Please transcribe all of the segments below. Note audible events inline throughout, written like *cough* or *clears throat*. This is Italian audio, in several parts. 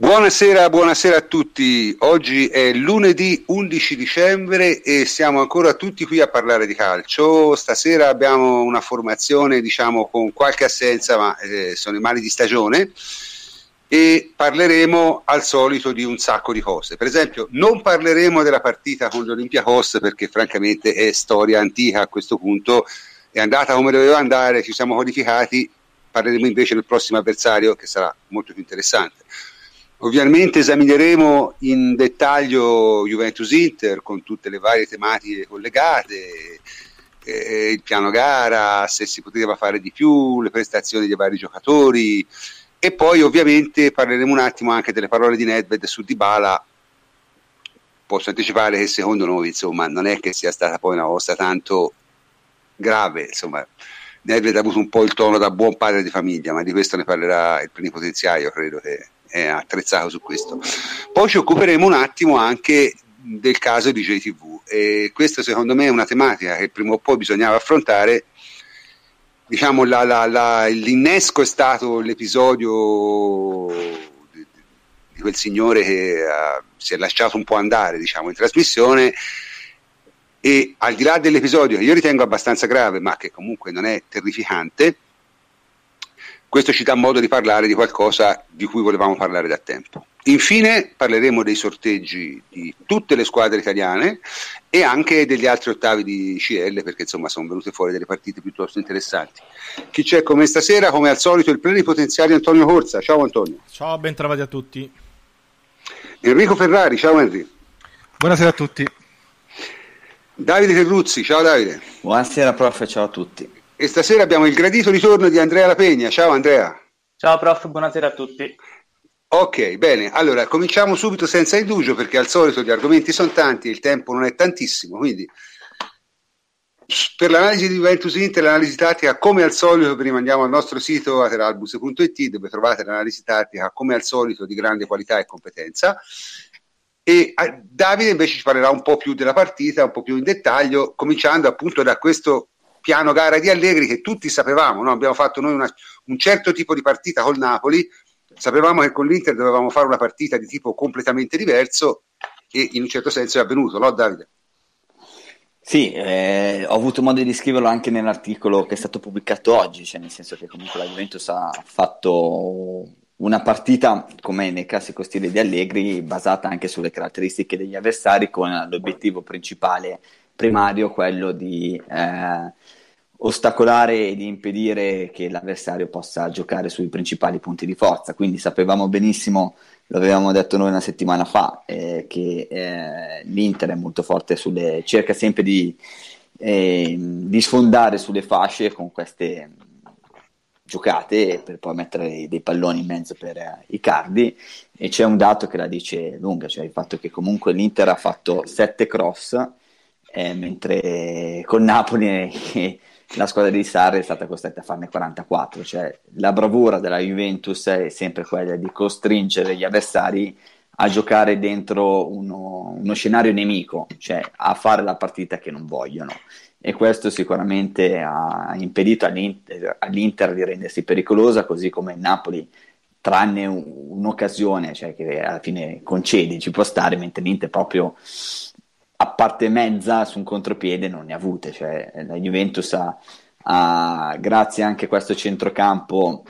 Buonasera, buonasera a tutti. Oggi è lunedì 11 dicembre e siamo ancora tutti qui a parlare di calcio. Stasera abbiamo una formazione, diciamo, con qualche assenza, ma eh, sono i mali di stagione e parleremo al solito di un sacco di cose. Per esempio, non parleremo della partita con l'Olympiacos perché francamente è storia antica a questo punto, è andata come doveva andare, ci siamo codificati, parleremo invece del prossimo avversario che sarà molto più interessante. Ovviamente esamineremo in dettaglio Juventus-Inter con tutte le varie tematiche collegate, eh, il piano gara, se si poteva fare di più, le prestazioni dei vari giocatori e poi ovviamente parleremo un attimo anche delle parole di Nedved su Dybala. Posso anticipare che secondo noi insomma, non è che sia stata poi una cosa tanto grave, insomma, Nedved ha avuto un po' il tono da buon padre di famiglia, ma di questo ne parlerà il plenipotenziario, credo che è attrezzato su questo. Poi ci occuperemo un attimo anche del caso di JTV e questa secondo me è una tematica che prima o poi bisognava affrontare. Diciamo, la, la, la, l'innesco è stato l'episodio di, di quel signore che uh, si è lasciato un po' andare diciamo, in trasmissione e al di là dell'episodio che io ritengo abbastanza grave ma che comunque non è terrificante, questo ci dà modo di parlare di qualcosa di cui volevamo parlare da tempo. Infine parleremo dei sorteggi di tutte le squadre italiane e anche degli altri ottavi di CL perché insomma sono venute fuori delle partite piuttosto interessanti. Chi c'è come stasera? Come al solito il plenipotenziario Antonio Corsa. Ciao Antonio. Ciao, ben trovati a tutti. Enrico Ferrari, ciao Enrico. Buonasera a tutti. Davide Terruzzi, ciao Davide. Buonasera prof, ciao a tutti e stasera abbiamo il gradito ritorno di Andrea Lapegna. Ciao Andrea. Ciao prof, buonasera a tutti. Ok, bene, allora cominciamo subito senza indugio perché al solito gli argomenti sono tanti e il tempo non è tantissimo, quindi per l'analisi di Juventus Inter, l'analisi tattica, come al solito, vi rimandiamo al nostro sito ateralbus.it dove trovate l'analisi tattica, come al solito, di grande qualità e competenza. E Davide invece ci parlerà un po' più della partita, un po' più in dettaglio, cominciando appunto da questo piano gara di Allegri che tutti sapevamo, no? abbiamo fatto noi una, un certo tipo di partita col Napoli, sapevamo che con l'Inter dovevamo fare una partita di tipo completamente diverso e in un certo senso è avvenuto, no Davide? Sì, eh, ho avuto modo di scriverlo anche nell'articolo che è stato pubblicato oggi, cioè nel senso che comunque la Juventus ha fatto una partita, come nel classico stile di Allegri, basata anche sulle caratteristiche degli avversari, con l'obiettivo principale primario, quello di eh, ostacolare e di impedire che l'avversario possa giocare sui principali punti di forza. Quindi sapevamo benissimo, lo avevamo detto noi una settimana fa, eh, che eh, l'Inter è molto forte sulle, cerca sempre di, eh, di sfondare sulle fasce con queste giocate per poi mettere dei palloni in mezzo per eh, i cardi e c'è un dato che la dice lunga, cioè il fatto che comunque l'Inter ha fatto 7 cross eh, mentre con Napoli eh, la squadra di Sarri è stata costretta a farne 44, cioè la bravura della Juventus è sempre quella di costringere gli avversari a giocare dentro uno, uno scenario nemico, cioè a fare la partita che non vogliono. E questo sicuramente ha impedito all'Inter, all'Inter di rendersi pericolosa, così come Napoli tranne un'occasione, cioè che alla fine concedi, ci può stare, mentre l'Inter proprio a parte mezza su un contropiede non ne ha avute, cioè la Juventus ha, ha grazie anche a questo centrocampo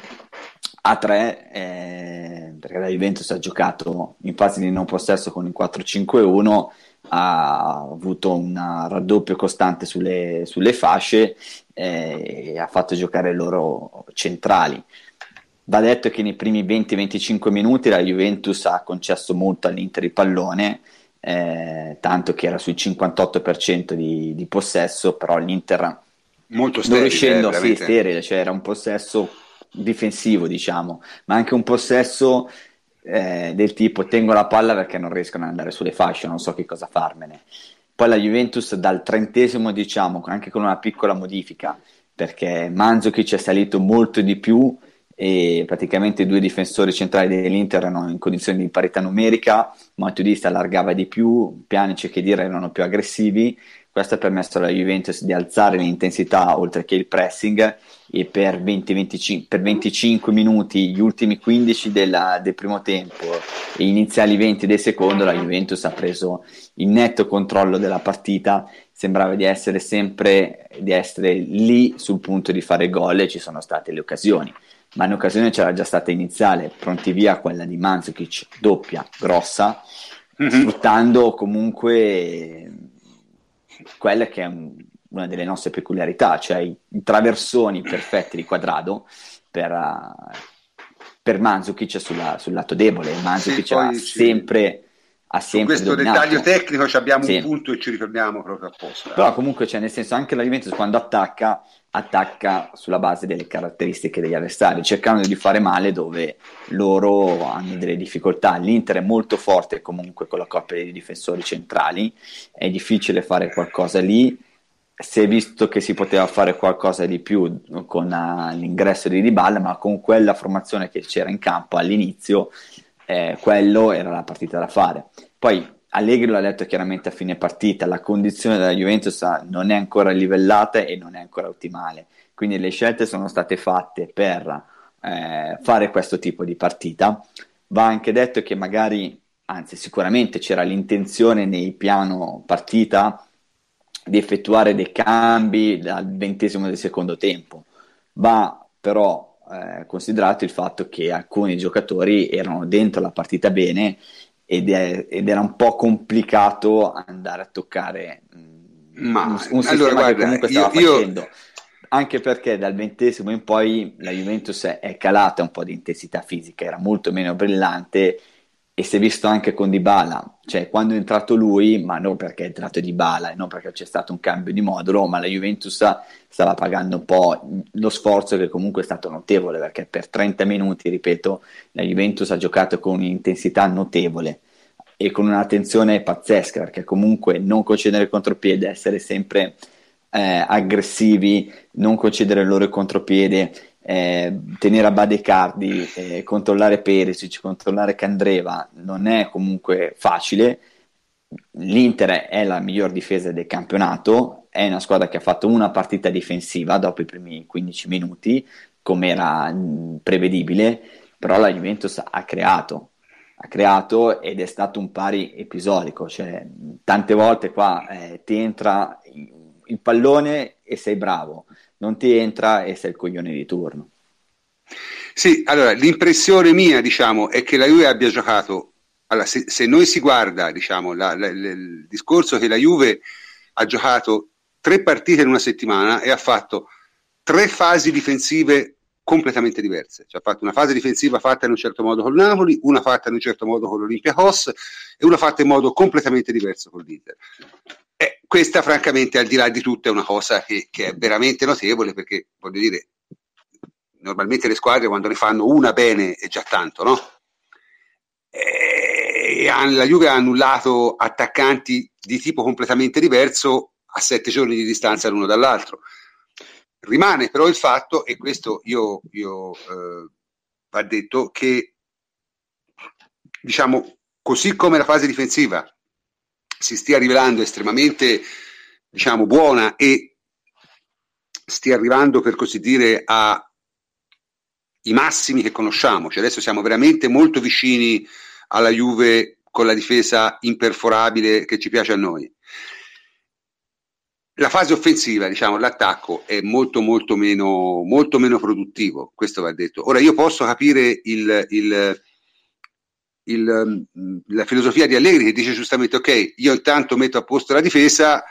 a 3 eh, perché la Juventus ha giocato in fase di non possesso con il 4-5-1 ha avuto un raddoppio costante sulle, sulle fasce eh, e ha fatto giocare loro centrali. Va detto che nei primi 20-25 minuti la Juventus ha concesso molto all'Inter il pallone eh, tanto che era sul 58% di, di possesso, però l'Inter molto sterile, non riuscendo, sì, sterile, cioè era un possesso difensivo, diciamo, ma anche un possesso eh, del tipo tengo la palla perché non riescono ad andare sulle fasce, non so che cosa farmene. Poi la Juventus dal trentesimo, diciamo, anche con una piccola modifica, perché Manzukic è salito molto di più e praticamente i due difensori centrali dell'Inter erano in condizioni di parità numerica, Matuidi allargava di più, Pjanic che dire erano più aggressivi, Questo ha permesso alla Juventus di alzare l'intensità oltre che il pressing e per, 20, 25, per 25 minuti, gli ultimi 15 della, del primo tempo e iniziali 20 del secondo, la Juventus ha preso il netto controllo della partita. Sembrava di essere sempre di essere lì sul punto di fare gol e ci sono state le occasioni. Ma un'occasione c'era già stata iniziale, pronti via quella di Mandzukic, doppia, grossa, mm-hmm. sfruttando comunque quella che è un, una delle nostre peculiarità, cioè i, i traversoni perfetti di quadrado per, uh, per Mandzukic sulla, sul lato debole. Mandzukic sì, ha sempre... Ha sempre questo dominato. dettaglio tecnico abbiamo sì. un punto e ci ritorniamo proprio apposta. Però comunque, cioè, nel senso, anche la Juventus quando attacca attacca sulla base delle caratteristiche degli avversari, cercando di fare male dove loro hanno delle difficoltà. L'Inter è molto forte comunque con la coppia di difensori centrali, è difficile fare qualcosa lì. Si è visto che si poteva fare qualcosa di più con uh, l'ingresso di Dybala, ma con quella formazione che c'era in campo all'inizio, eh, quello era la partita da fare. Poi Allegri l'ha detto chiaramente a fine partita, la condizione della Juventus non è ancora livellata e non è ancora ottimale, quindi le scelte sono state fatte per eh, fare questo tipo di partita. Va anche detto che magari, anzi sicuramente c'era l'intenzione nei piano partita di effettuare dei cambi dal ventesimo del secondo tempo, va però eh, considerato il fatto che alcuni giocatori erano dentro la partita bene ed, è, ed, era un po' complicato andare a toccare mm, Ma, un, un sistema allora, guarda, che comunque stava io, facendo. Io... Anche perché dal ventesimo in poi la Juventus è calata un po' di intensità fisica, era molto meno brillante e si è visto anche con Dybala, cioè quando è entrato lui, ma non perché è entrato Dybala e non perché c'è stato un cambio di modulo, ma la Juventus stava pagando un po' lo sforzo che comunque è stato notevole, perché per 30 minuti, ripeto, la Juventus ha giocato con un'intensità notevole e con un'attenzione pazzesca, perché comunque non concedere contropiede, essere sempre eh, aggressivi, non concedere loro il contropiede, eh, tenere a bade Cardi, eh, controllare Perisic, controllare Candreva non è comunque facile. L'Inter è la miglior difesa del campionato, è una squadra che ha fatto una partita difensiva dopo i primi 15 minuti, come era prevedibile, però la Juventus ha creato, ha creato ed è stato un pari episodico, cioè tante volte qua eh, ti entra il pallone e sei bravo, non ti entra e sei il coglione di turno. Sì, allora l'impressione mia, diciamo, è che la Juve abbia giocato. Allora, se, se noi si guarda, diciamo, la, la, la, il discorso che la Juve ha giocato tre partite in una settimana e ha fatto tre fasi difensive completamente diverse. Cioè, ha fatto una fase difensiva fatta in un certo modo con Napoli, una fatta in un certo modo con l'Olympiacos e una fatta in modo completamente diverso con l'Inter. Questa, francamente, al di là di tutto, è una cosa che, che, è veramente notevole perché, voglio dire, normalmente le squadre quando ne fanno una bene è già tanto, no? E eh, la Juve ha annullato attaccanti di tipo completamente diverso a sette giorni di distanza l'uno dall'altro. Rimane però il fatto, e questo io, io eh, va detto, che diciamo così come la fase difensiva si stia rivelando estremamente diciamo, buona e stia arrivando per così dire ai massimi che conosciamo, cioè adesso siamo veramente molto vicini alla Juve con la difesa imperforabile che ci piace a noi. La fase offensiva, diciamo, l'attacco è molto molto meno, molto meno produttivo, questo va detto. Ora io posso capire il, il il, mm, la filosofia di Allegri che dice giustamente ok, io intanto metto a posto la difesa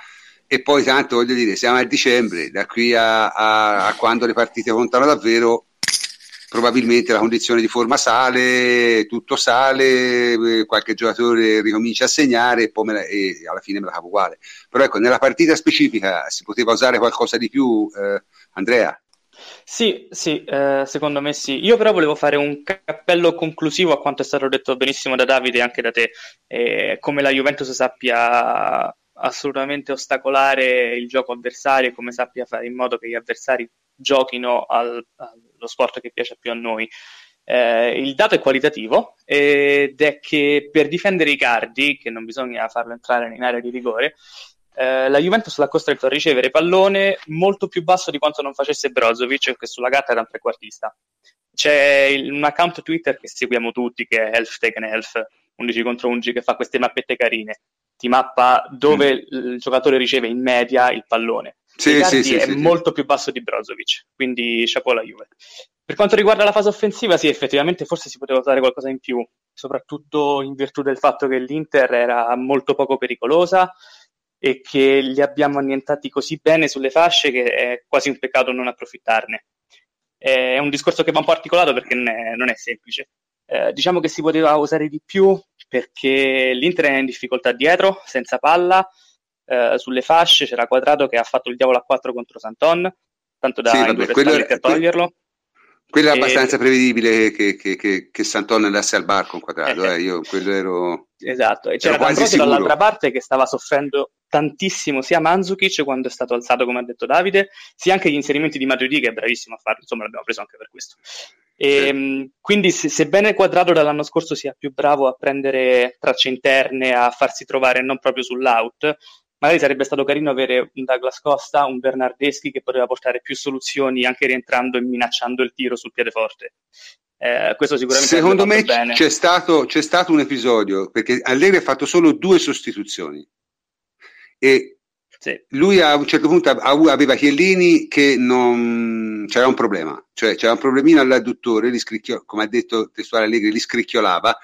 e poi tanto voglio dire, siamo a dicembre, da qui a, a, a quando le partite contano davvero, probabilmente la condizione di forma sale, tutto sale, eh, qualche giocatore ricomincia a segnare e, poi la, e alla fine me la capo uguale. Però ecco, nella partita specifica si poteva usare qualcosa di più, eh, Andrea? Sì, sì, eh, secondo me sì. Io però volevo fare un cappello conclusivo a quanto è stato detto benissimo da Davide e anche da te, eh, come la Juventus sappia assolutamente ostacolare il gioco avversario e come sappia fare in modo che gli avversari giochino al, allo sport che piace più a noi. Eh, il dato è qualitativo ed è che per difendere i cardi, che non bisogna farlo entrare in area di rigore, eh, la Juventus l'ha costretto a ricevere pallone molto più basso di quanto non facesse Brozovic, che sulla carta era un trequartista. C'è il, un account Twitter che seguiamo tutti, che è Elf Taken Elf, 11 contro 11, che fa queste mappette carine. Ti mappa dove mm. il giocatore riceve in media il pallone. Sì, sì, sì, è sì, molto più basso di Brozovic, quindi chapeau la Juve. Per quanto riguarda la fase offensiva, sì, effettivamente forse si poteva usare qualcosa in più, soprattutto in virtù del fatto che l'Inter era molto poco pericolosa e che li abbiamo annientati così bene sulle fasce che è quasi un peccato non approfittarne. È un discorso che va un po' articolato perché non è semplice. Eh, diciamo che si poteva usare di più perché l'Inter è in difficoltà dietro, senza palla, eh, sulle fasce c'era Quadrato che ha fatto il diavolo a 4 contro Santon, tanto da sì, vabbè, quello, a toglierlo. Quello è abbastanza prevedibile che, che, che, che Santon andasse al bar con Quadrato, eh, eh. io quello ero... Esatto, e c'era D'Ambrosio dall'altra parte che stava soffrendo tantissimo sia Mandzukic quando è stato alzato, come ha detto Davide, sia anche gli inserimenti di Matuidi che è bravissimo a farlo, insomma l'abbiamo preso anche per questo. E, sì. Ehm, quindi se, sebbene Quadrato dall'anno scorso sia più bravo a prendere tracce interne, a farsi trovare non proprio sull'out, magari sarebbe stato carino avere un Douglas Costa, un Bernardeschi che poteva portare più soluzioni anche rientrando e minacciando il tiro sul piede forte. Eh, questo sicuramente Secondo me c'è stato, c'è stato, un episodio perché Allegri ha fatto solo due sostituzioni. E sì. lui a un certo punto aveva Chiellini che non c'era un problema, cioè c'era un problemino all'adduttore, come ha detto testuale Allegri, li scricchiolava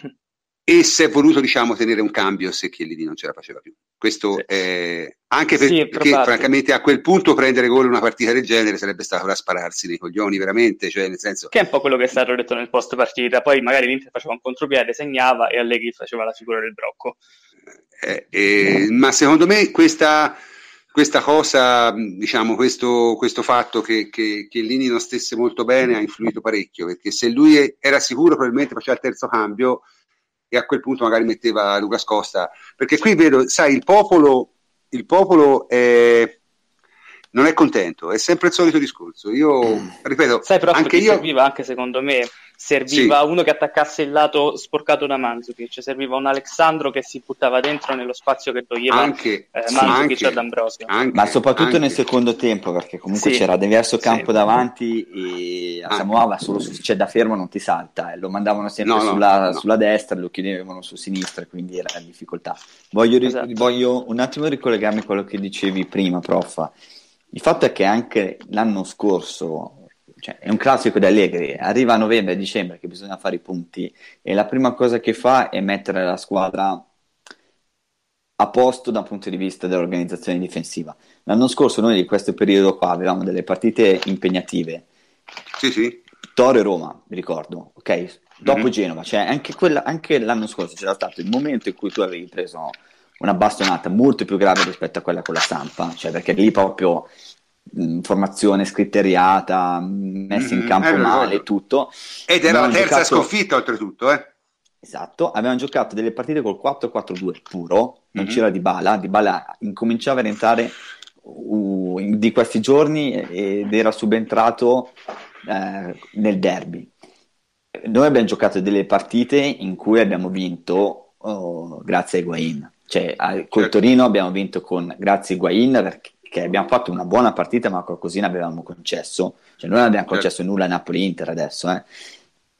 *laughs* e si è voluto diciamo tenere un cambio se Chiellini non ce la faceva più. Questo sì. è anche per, sì, perché francamente a quel punto prendere gol in una partita del genere sarebbe stato da spararsi nei coglioni veramente, cioè nel senso che è un po' quello che è stato detto nel post partita, poi magari l'Inter faceva un contropiede, segnava e Allegri faceva la figura del brocco. Eh, eh, ma secondo me questa questa cosa, diciamo, questo, questo fatto che, che, che Lini non stesse molto bene ha influito parecchio, perché se lui era sicuro probabilmente faceva il terzo cambio, e a quel punto magari metteva Lucas Costa, perché qui vedo, sai, il popolo, il popolo è, non è contento, è sempre il solito discorso. Io, ripeto, sai però anche io... serviva anche secondo me serviva sì. uno che attaccasse il lato sporcato da Mandzukic, serviva un Alessandro che si buttava dentro nello spazio che toglieva anche, eh, Mandzukic ad Ambrosio. Anche, Ma soprattutto anche. nel secondo tempo, perché comunque sì. c'era diverso campo sì. davanti e a Samoa solo su, c'è da fermo non ti salta, eh. lo mandavano sempre no, sulla, no, no. sulla, destra, lo chiudevano su sinistra, quindi era in difficoltà. Voglio, esatto. voglio un attimo ricollegarmi a quello che dicevi prima, prof. Il fatto è che anche l'anno scorso cioè, è un classico di Allegri, arriva a novembre e dicembre che bisogna fare i punti e la prima cosa che fa è mettere la squadra a posto dal punto di vista dell'organizzazione difensiva. L'anno scorso noi di questo periodo qua avevamo delle partite impegnative. Sì, sì. Toro e Roma, mi ricordo, ok? Dopo mm-hmm. Genova, cioè anche, quella, anche, l'anno scorso c'era stato il momento in cui tu avevi preso una bastonata molto più grave rispetto a quella con la stampa, cioè perché lì proprio formazione scritteriata, messi in mm-hmm. campo mm, male tutto. Ed era la terza giocato... sconfitta oltretutto, eh? Esatto, avevano giocato delle partite col 4-4-2 puro, non mm-hmm. c'era Di Bala, Di Bala incominciava a rientrare uh, in, di questi giorni ed era subentrato eh, nel derby. Noi abbiamo giocato delle partite in cui abbiamo vinto oh, grazie a Higuain, cioè col certo. Torino abbiamo vinto con, grazie a Higuain perché che abbiamo fatto una buona partita, ma qualcosina avevamo concesso. Cioè, noi non abbiamo certo. concesso nulla a Napoli-Inter adesso, eh.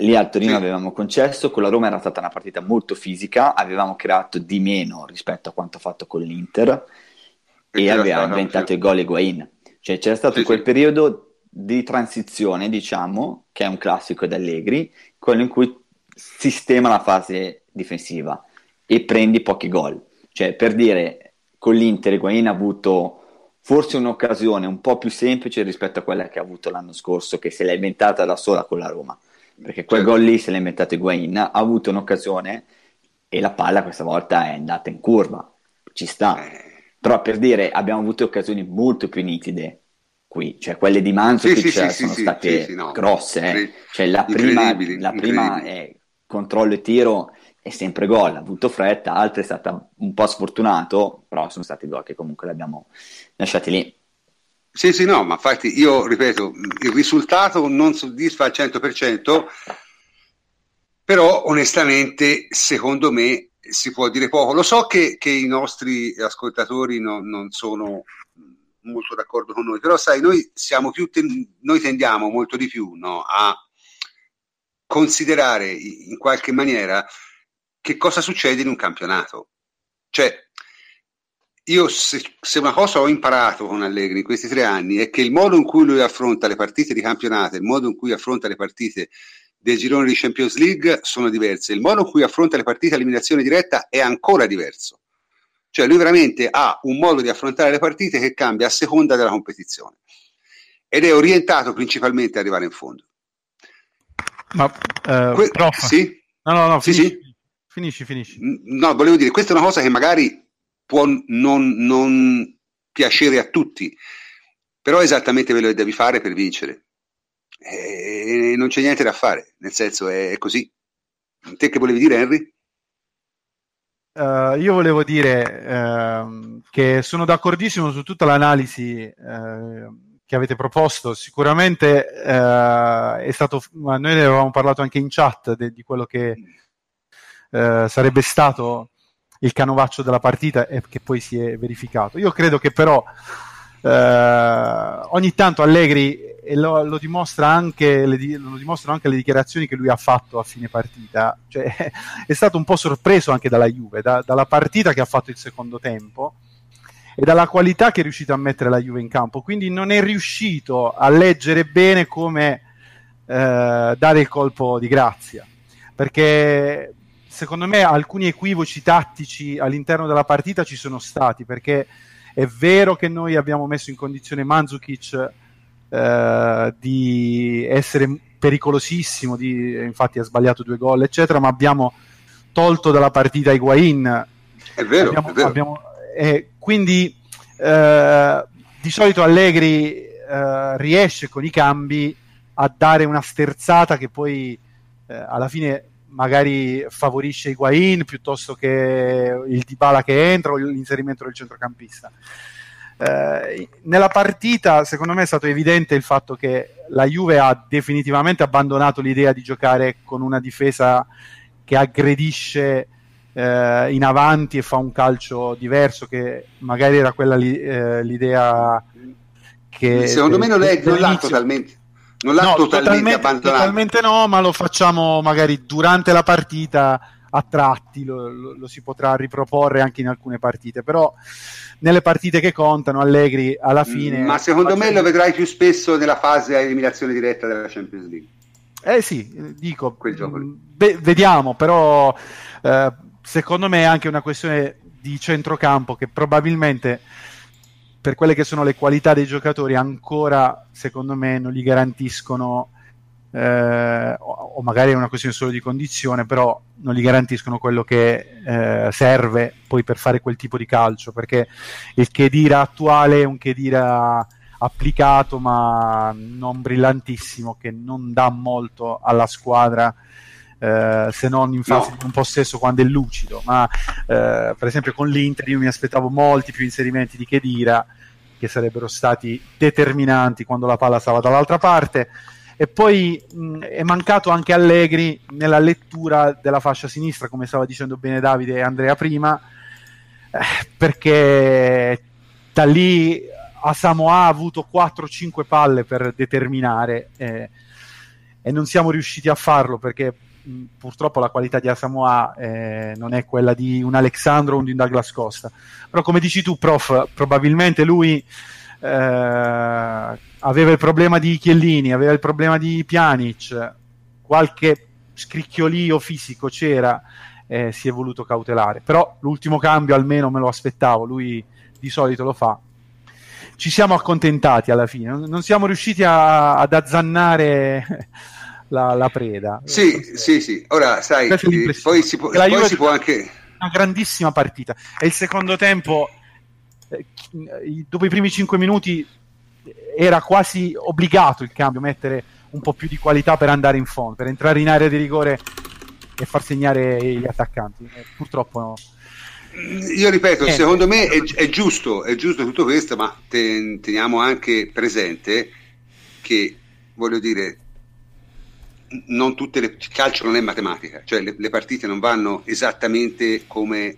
Lì al Torino sì. avevamo concesso, con la Roma era stata una partita molto fisica, avevamo creato di meno rispetto a quanto fatto con l'Inter e, e avevamo inventato il gol Higuain. Cioè c'era stato sì, quel sì. periodo di transizione, diciamo, che è un classico di Allegri, quello in cui sistema la fase difensiva e prendi pochi gol. Cioè, per dire, con l'Inter Higuain ha avuto forse un'occasione un po' più semplice rispetto a quella che ha avuto l'anno scorso, che se l'ha inventata da sola con la Roma, perché quel certo. gol lì se l'ha inventato Higuain, ha avuto un'occasione e la palla questa volta è andata in curva, ci sta. Però per dire, abbiamo avuto occasioni molto più nitide qui, cioè quelle di Manzukic sì, sì, sì, sono state grosse, eh. cioè la prima, la prima è controllo e tiro è sempre gol, ha avuto fretta, altre è stata un po' sfortunato, però sono stati gol che comunque l'abbiamo lasciati lì. Sì, sì, no, ma infatti io ripeto, il risultato non soddisfa al 100%, però onestamente secondo me si può dire poco. Lo so che, che i nostri ascoltatori no, non sono molto d'accordo con noi, però sai, noi siamo più ten- noi tendiamo molto di più no, a considerare in qualche maniera che cosa succede in un campionato. Cioè, io se, se, una cosa ho imparato con Allegri in questi tre anni è che il modo in cui lui affronta le partite di campionato, il modo in cui affronta le partite del girone di Champions League sono diverse, il modo in cui affronta le partite a eliminazione diretta è ancora diverso. Cioè lui veramente ha un modo di affrontare le partite che cambia a seconda della competizione ed è orientato principalmente ad arrivare in fondo. Ma, uh, que- prof. Sì? No, no, no, sì, sì. Finisci, finisci. No, volevo dire, questa è una cosa che magari può non, non piacere a tutti, però è esattamente quello che devi fare per vincere. E non c'è niente da fare, nel senso è, così. Te che volevi dire, Henry? Uh, io volevo dire uh, che sono d'accordissimo su tutta l'analisi uh, che avete proposto. Sicuramente è stato, noi ne avevamo parlato anche in chat de, di quello che sarebbe stato il canovaccio della partita e che poi si è verificato. Io credo che però ogni tanto Allegri e lo, lo, dimostra anche, le, lo, dimostrano anche le dichiarazioni che lui ha fatto a fine partita. Cioè, *laughs* è stato un po' sorpreso anche dalla Juve, da, dalla partita che ha fatto il secondo tempo e dalla qualità che è riuscito a mettere la Juve in campo. Quindi non è riuscito a leggere bene come eh, dare il colpo di grazia. Perché secondo me alcuni equivoci tattici all'interno della partita ci sono stati. Perché è vero che noi abbiamo messo in condizione Mandzukic eh, di essere pericolosissimo, di, infatti ha sbagliato due gol, eccetera, ma abbiamo tolto dalla partita Higuain. È vero, abbiamo, è vero. Abbiamo, eh, quindi eh, di solito Allegri eh, riesce con i cambi a dare una sterzata che poi eh, alla fine magari favorisce Higuain piuttosto che il Dybala che entra o l'inserimento del centrocampista. Eh, nella partita, secondo me, è stato evidente il fatto che la Juve ha definitivamente abbandonato l'idea di giocare con una difesa che aggredisce eh, in avanti e fa un calcio diverso, che magari era quella li, eh, l'idea che. Secondo me non, è, non l'ha totalmente. Non l'ha no, totalmente, totalmente abbandonato. Totalmente no, ma lo facciamo magari durante la partita a tratti, lo, lo, lo si potrà riproporre anche in alcune partite, però nelle partite che contano Allegri alla fine... Ma secondo me lo vedrai più spesso nella fase a eliminazione diretta della Champions League. Eh sì, dico, be- mm, vediamo, però eh, secondo me è anche una questione di centrocampo che probabilmente per quelle che sono le qualità dei giocatori ancora secondo me non gli garantiscono eh, o, magari è una questione solo di condizione, però non gli garantiscono quello che eh, serve poi per fare quel tipo di calcio, perché il Chedira attuale è un Chedira applicato ma non brillantissimo, che non dà molto alla squadra. Eh, se non in fase no. di un possesso quando è lucido, ma eh, per esempio con l'Inter io mi aspettavo molti più inserimenti di Chedira che sarebbero stati determinanti quando la palla stava dall'altra parte. E poi mh, è mancato anche Allegri nella lettura della fascia sinistra, come stava dicendo bene Davide e Andrea prima, eh, perché da lì a Samoa ha avuto 4-5 palle per determinare eh, e non siamo riusciti a farlo perché mh, purtroppo la qualità di Asamoah eh, non è quella di un Alexandro o di un Douglas Costa. Però come dici tu, prof, probabilmente lui eh, aveva il problema di Chiellini, aveva il problema di Pjanic, qualche scricchiolio fisico c'era, eh, si è voluto cautelare. Però l'ultimo cambio almeno me lo aspettavo, lui di solito lo fa. Ci siamo accontentati alla fine, non siamo riusciti a, ad azzannare la, la preda. Sì, sì, sì. Ora, sai, poi, si può, poi si può anche... Una grandissima partita. E il secondo tempo, eh, dopo i primi cinque minuti, era quasi obbligato il cambio, mettere un po' più di qualità per andare in fondo, per entrare in area di rigore e far segnare gli attaccanti. Eh, purtroppo no. Io ripeto, eh, secondo me è, è, giusto, è giusto tutto questo, ma ten, teniamo anche presente che, voglio dire, non tutte le, il calcio non è matematica, cioè le, le partite non vanno esattamente come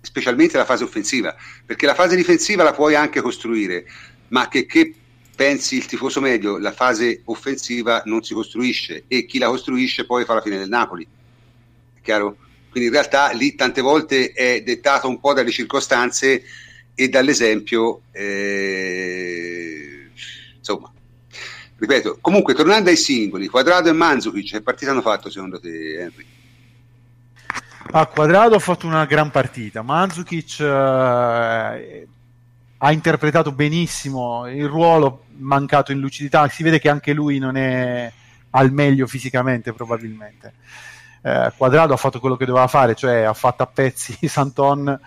specialmente la fase offensiva, perché la fase difensiva la puoi anche costruire, ma che, che pensi il tifoso medio, la fase offensiva non si costruisce e chi la costruisce poi fa la fine del Napoli. È chiaro? Quindi in realtà lì tante volte è dettato un po' dalle circostanze e dall'esempio. Eh, insomma, ripeto, comunque tornando ai singoli, Quadrado e Manzukic, che partita hanno fatto secondo te, Henry? A Quadrado ha fatto una gran partita, Manzukic eh, ha interpretato benissimo il ruolo mancato in lucidità, si vede che anche lui non è al meglio fisicamente probabilmente. Eh, Quadrado ha fatto quello che doveva fare, cioè ha fatto a pezzi *laughs* Santon,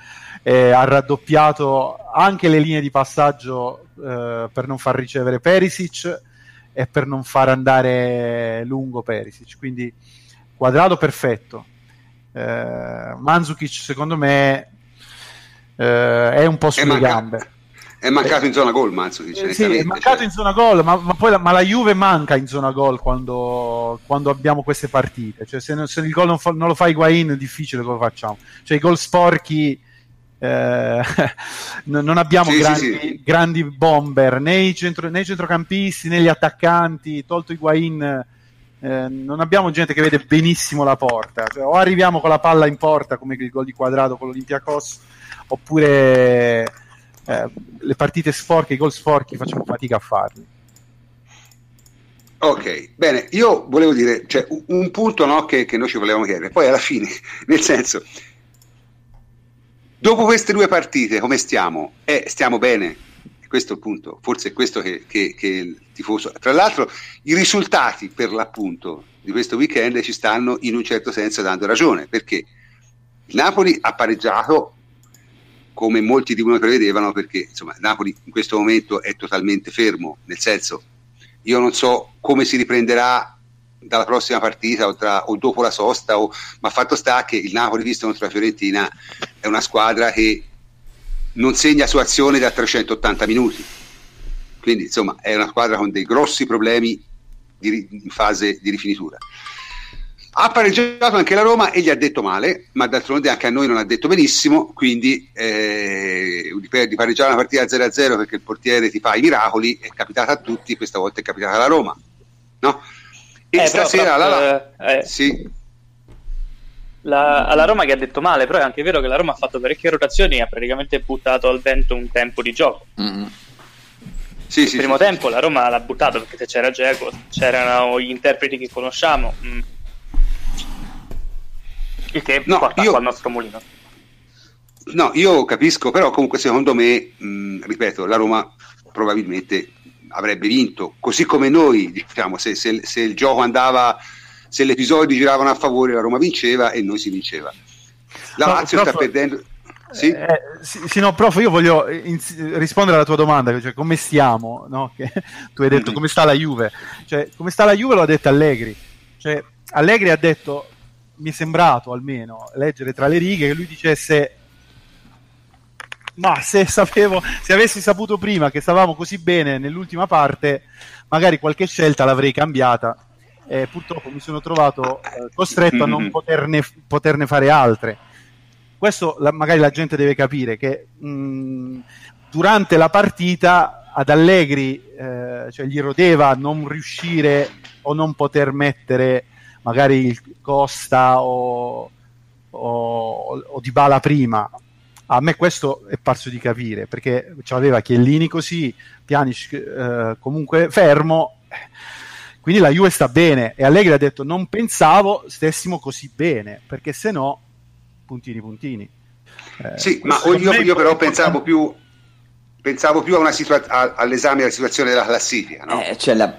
eh, ha raddoppiato anche le linee di passaggio eh, per non far ricevere Perisic e per non far andare lungo Perisic, quindi Quadrado perfetto. Eh, Manzukic secondo me eh, è un po' sulle gambe è mancato in zona gol Manzukic. Eh, sì, è mancato cioè... in zona gol, ma, ma, poi la, ma, la, Juve manca in zona gol quando, quando abbiamo queste partite. Cioè, se, se il gol non, fa, non, lo fa Higuain è difficile come facciamo. Cioè i gol sporchi eh, *laughs* non abbiamo sì, grandi, sì, sì. grandi, bomber né i, centro, né i, centrocampisti né gli attaccanti, tolto Higuain eh, non abbiamo gente che vede benissimo la porta. Cioè, o arriviamo con la palla in porta come il gol di quadrato con l'Olympiacos oppure eh, le partite sporche, i gol sporchi facciamo fatica a farli. Ok, bene, io volevo dire, cioè, un punto no, che, che, noi ci volevamo chiedere, poi alla fine, *laughs* nel senso, dopo queste due partite come stiamo? Eh, stiamo bene, questo è il punto, forse è questo che, che, che il tifoso... Tra l'altro i risultati per l'appunto di questo weekend ci stanno in un certo senso dando ragione, perché il Napoli ha pareggiato come molti di voi prevedevano, perché insomma, Napoli in questo momento è totalmente fermo, nel senso io non so come si riprenderà dalla prossima partita o, tra, o dopo la sosta, o, ma fatto sta che il Napoli visto contro la Fiorentina è una squadra che non segna su azione da 380 minuti, quindi insomma è una squadra con dei grossi problemi di, in fase di rifinitura. Ha pareggiato anche la Roma e gli ha detto male, ma d'altronde anche a noi non ha detto benissimo, quindi eh, di pareggiare una partita 0-0 perché il portiere ti fa i miracoli è capitata a tutti, questa volta è capitata alla Roma. No? E eh, stasera però, la, eh, sì. la, alla Roma che ha detto male, però è anche vero che la Roma ha fatto parecchie rotazioni e ha praticamente buttato al vento un tempo di gioco. Mm-hmm. Sì, il sì, primo sì, tempo la Roma l'ha buttato perché se c'era Geco, c'erano gli interpreti che conosciamo. Mm il che no, porta io... al nostro mulino. No, io capisco, però comunque secondo me, mh, ripeto, la Roma probabilmente avrebbe vinto, così come noi, diciamo, se, se, se, il gioco andava, se gli episodi giravano a favore, la Roma vinceva e noi si vinceva. La no, Lazio prof, sta perdendo. Sì? Eh, sì, sì, no, prof, io voglio ins- rispondere alla tua domanda, cioè come stiamo, no? *laughs* Che tu hai detto mm-hmm. come sta la Juve, cioè come sta la Juve l'ha detto Allegri, cioè, Allegri ha detto mi è sembrato almeno leggere tra le righe che lui dicesse ma se sapevo se avessi saputo prima che stavamo così bene nell'ultima parte magari qualche scelta l'avrei cambiata e purtroppo mi sono trovato eh, costretto a non mm-hmm. poterne, poterne, fare altre questo la, magari la gente deve capire che mh, durante la partita ad Allegri eh, cioè gli rodeva non riuscire o non poter mettere magari il Costa o, o, o Di Bala prima. A me questo è parso di capire perché aveva Chiellini così, Pjanic eh, comunque fermo. Quindi la Juve sta bene e Allegri ha detto non pensavo stessimo così bene perché se no puntini puntini. Eh, sì, ma io, io però pensavo più, pensavo più situa- all'esame della situazione della classifica. No? Eh, cioè la,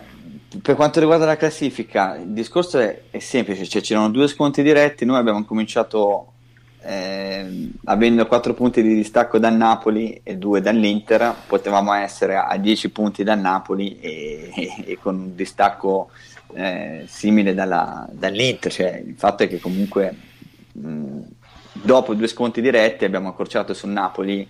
per quanto riguarda la classifica, il discorso è, è semplice, cioè c'erano due sconti diretti, noi abbiamo cominciato eh, avendo 4 punti di distacco dal Napoli e 2 dall'Inter, potevamo essere a 10 punti dal Napoli e, e, *laughs* e con un distacco eh, simile dalla, dall'Inter, cioè, il fatto è che comunque mh, dopo due sconti diretti abbiamo accorciato sul Napoli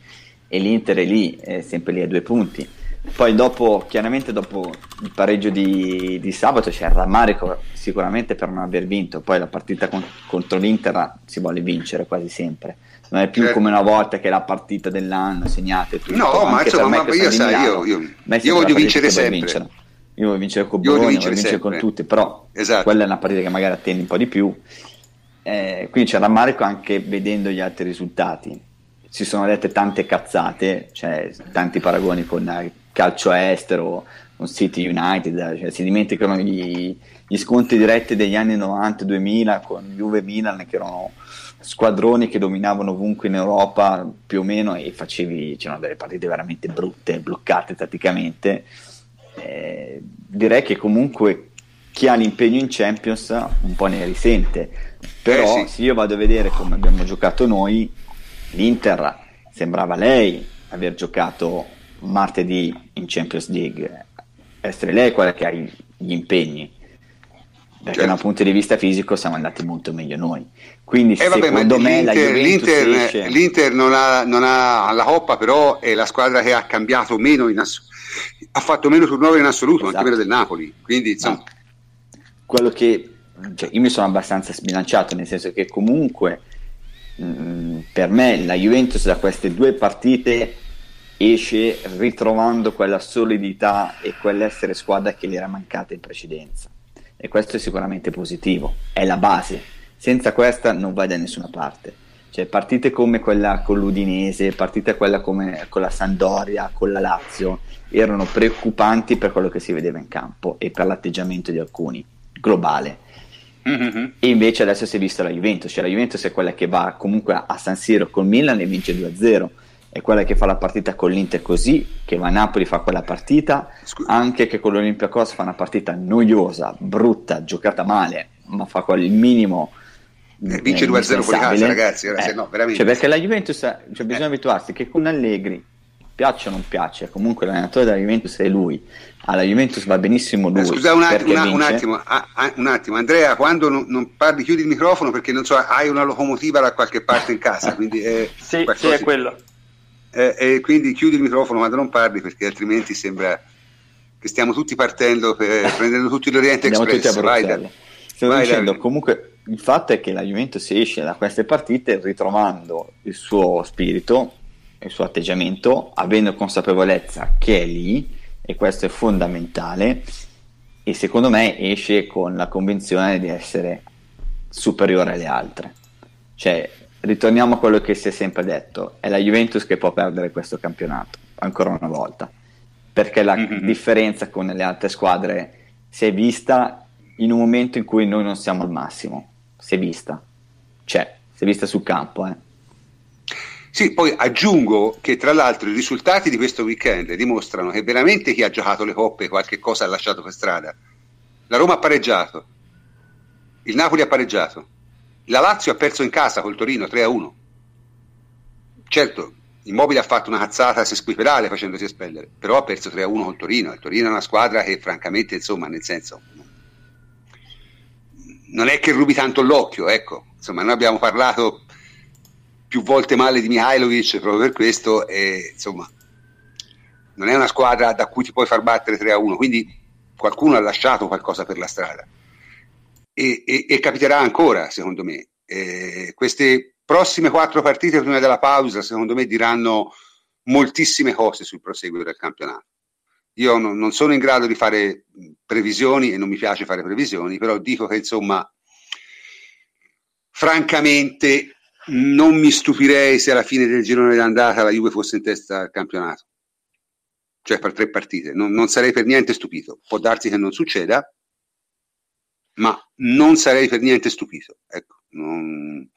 e l'Inter è lì, è sempre lì a due punti poi dopo, chiaramente dopo il pareggio di, di sabato c'è il rammarico sicuramente per non aver vinto, poi la partita con, contro l'Inter si vuole vincere quasi sempre. Non è più certo. come una volta che è la partita dell'anno, segnate tutto. No, ma insomma, ma io, sai, io, io, io voglio vincere sempre. Vincere. Io voglio vincere con Bologna, voglio vincere, vincere con tutti, però esatto. quella è una partita che magari attendi un po' di più. Eh, quindi c'è rammarico anche vedendo gli altri risultati. Si sono dette tante cazzate, cioè tanti paragoni con il calcio estero, con City United, cioè si dimenticano gli, gli sconti diretti degli anni 90-2000 con Juve Milan che erano squadroni che dominavano ovunque in Europa più o meno e facevi c'erano delle partite veramente brutte, bloccate tatticamente eh, direi che comunque chi ha l'impegno in Champions un po' ne risente. Però eh sì. se io vado a vedere come abbiamo giocato noi, l'Inter sembrava lei aver giocato martedì in Champions League, essere lei quella che ha gli impegni. Perché certo. da un punto di vista fisico siamo andati molto meglio noi. Quindi eh vabbè, secondo me l'Inter, l'Inter, l'Inter non, ha, non, ha, la Coppa, però è la squadra che ha cambiato meno in assoluto ha fatto meno turnover in assoluto, esatto. anche quello del Napoli. Quindi, insomma... No. Quello che cioè, io mi sono abbastanza sbilanciato, nel senso che comunque mh, mm, per me la Juventus da queste due partite esce ritrovando quella solidità e quell'essere squadra che gli era mancata in precedenza. E questo è sicuramente positivo, è la base. Senza questa non vai da nessuna parte. Cioè, partite come quella con l'Udinese, partite quella come con la Sandoria, con la Lazio, erano preoccupanti per quello che si vedeva in campo e per l'atteggiamento di alcuni, globale. Mm-hmm. E invece adesso si è vista la Juventus, cioè la Juventus è quella che va comunque a San Siro col Milan e vince 2-0, è quella che fa la partita con l'Inter così, che va a Napoli fa quella partita, anche che con l'Olympiacos fa una partita noiosa, brutta, giocata male, ma fa il minimo eh, vince 2-0 fuori casa ragazzi eh, no, cioè perché la Juventus cioè, bisogna eh. abituarsi che con Allegri piaccia o non piaccia, comunque l'allenatore della Juventus è lui. Alla Juventus va benissimo lui. Scusa un, attimo, una, un, attimo, ah, ah, un attimo, Andrea, quando non, non, parli chiudi il microfono perché non so, hai una locomotiva da qualche parte in casa, quindi sì, sì, è quello. Eh, e quindi chiudi il microfono quando non parli perché altrimenti sembra che stiamo tutti partendo, per, *laughs* prendendo tutti l'Oriente Express. Vai, Stavo vai, dicendo, comunque il fatto è che la Juventus esce da queste partite ritrovando il suo spirito, il suo atteggiamento, avendo consapevolezza che è lì e questo è fondamentale e secondo me esce con la convinzione di essere superiore alle altre. Cioè, ritorniamo a quello che si è sempre detto, è la Juventus che può perdere questo campionato, ancora una volta, perché la mm-hmm. differenza con le altre squadre si è vista in un momento in cui noi non siamo al massimo, si è vista, c'è, si è vista sul campo, eh. Sì, poi aggiungo che tra l'altro i risultati di questo weekend dimostrano che veramente chi ha giocato le coppe qualche cosa ha lasciato per strada. La Roma ha pareggiato, il Napoli ha pareggiato, la Lazio ha perso in casa col Torino 3-1. Certo, Immobile ha fatto una cazzata sesquipedale facendosi espellere, però ha perso 3-1 col Torino. Il Torino è una squadra che francamente, insomma, nel senso, non è che rubi tanto l'occhio, ecco. Insomma, noi abbiamo parlato più volte male di Mihailovic proprio per questo e insomma non è una squadra da cui ti puoi far battere 3 a 1 quindi qualcuno ha lasciato qualcosa per la strada e, e, e capiterà ancora secondo me e queste prossime quattro partite prima della pausa secondo me diranno moltissime cose sul proseguo del campionato io non, non sono in grado di fare previsioni e non mi piace fare previsioni però dico che insomma francamente non mi stupirei se alla fine del girone d'andata la Juve fosse in testa al campionato, cioè per tre partite. Non, non, sarei per niente stupito. Può darsi che non succeda, ma non sarei per niente stupito. Ecco, non...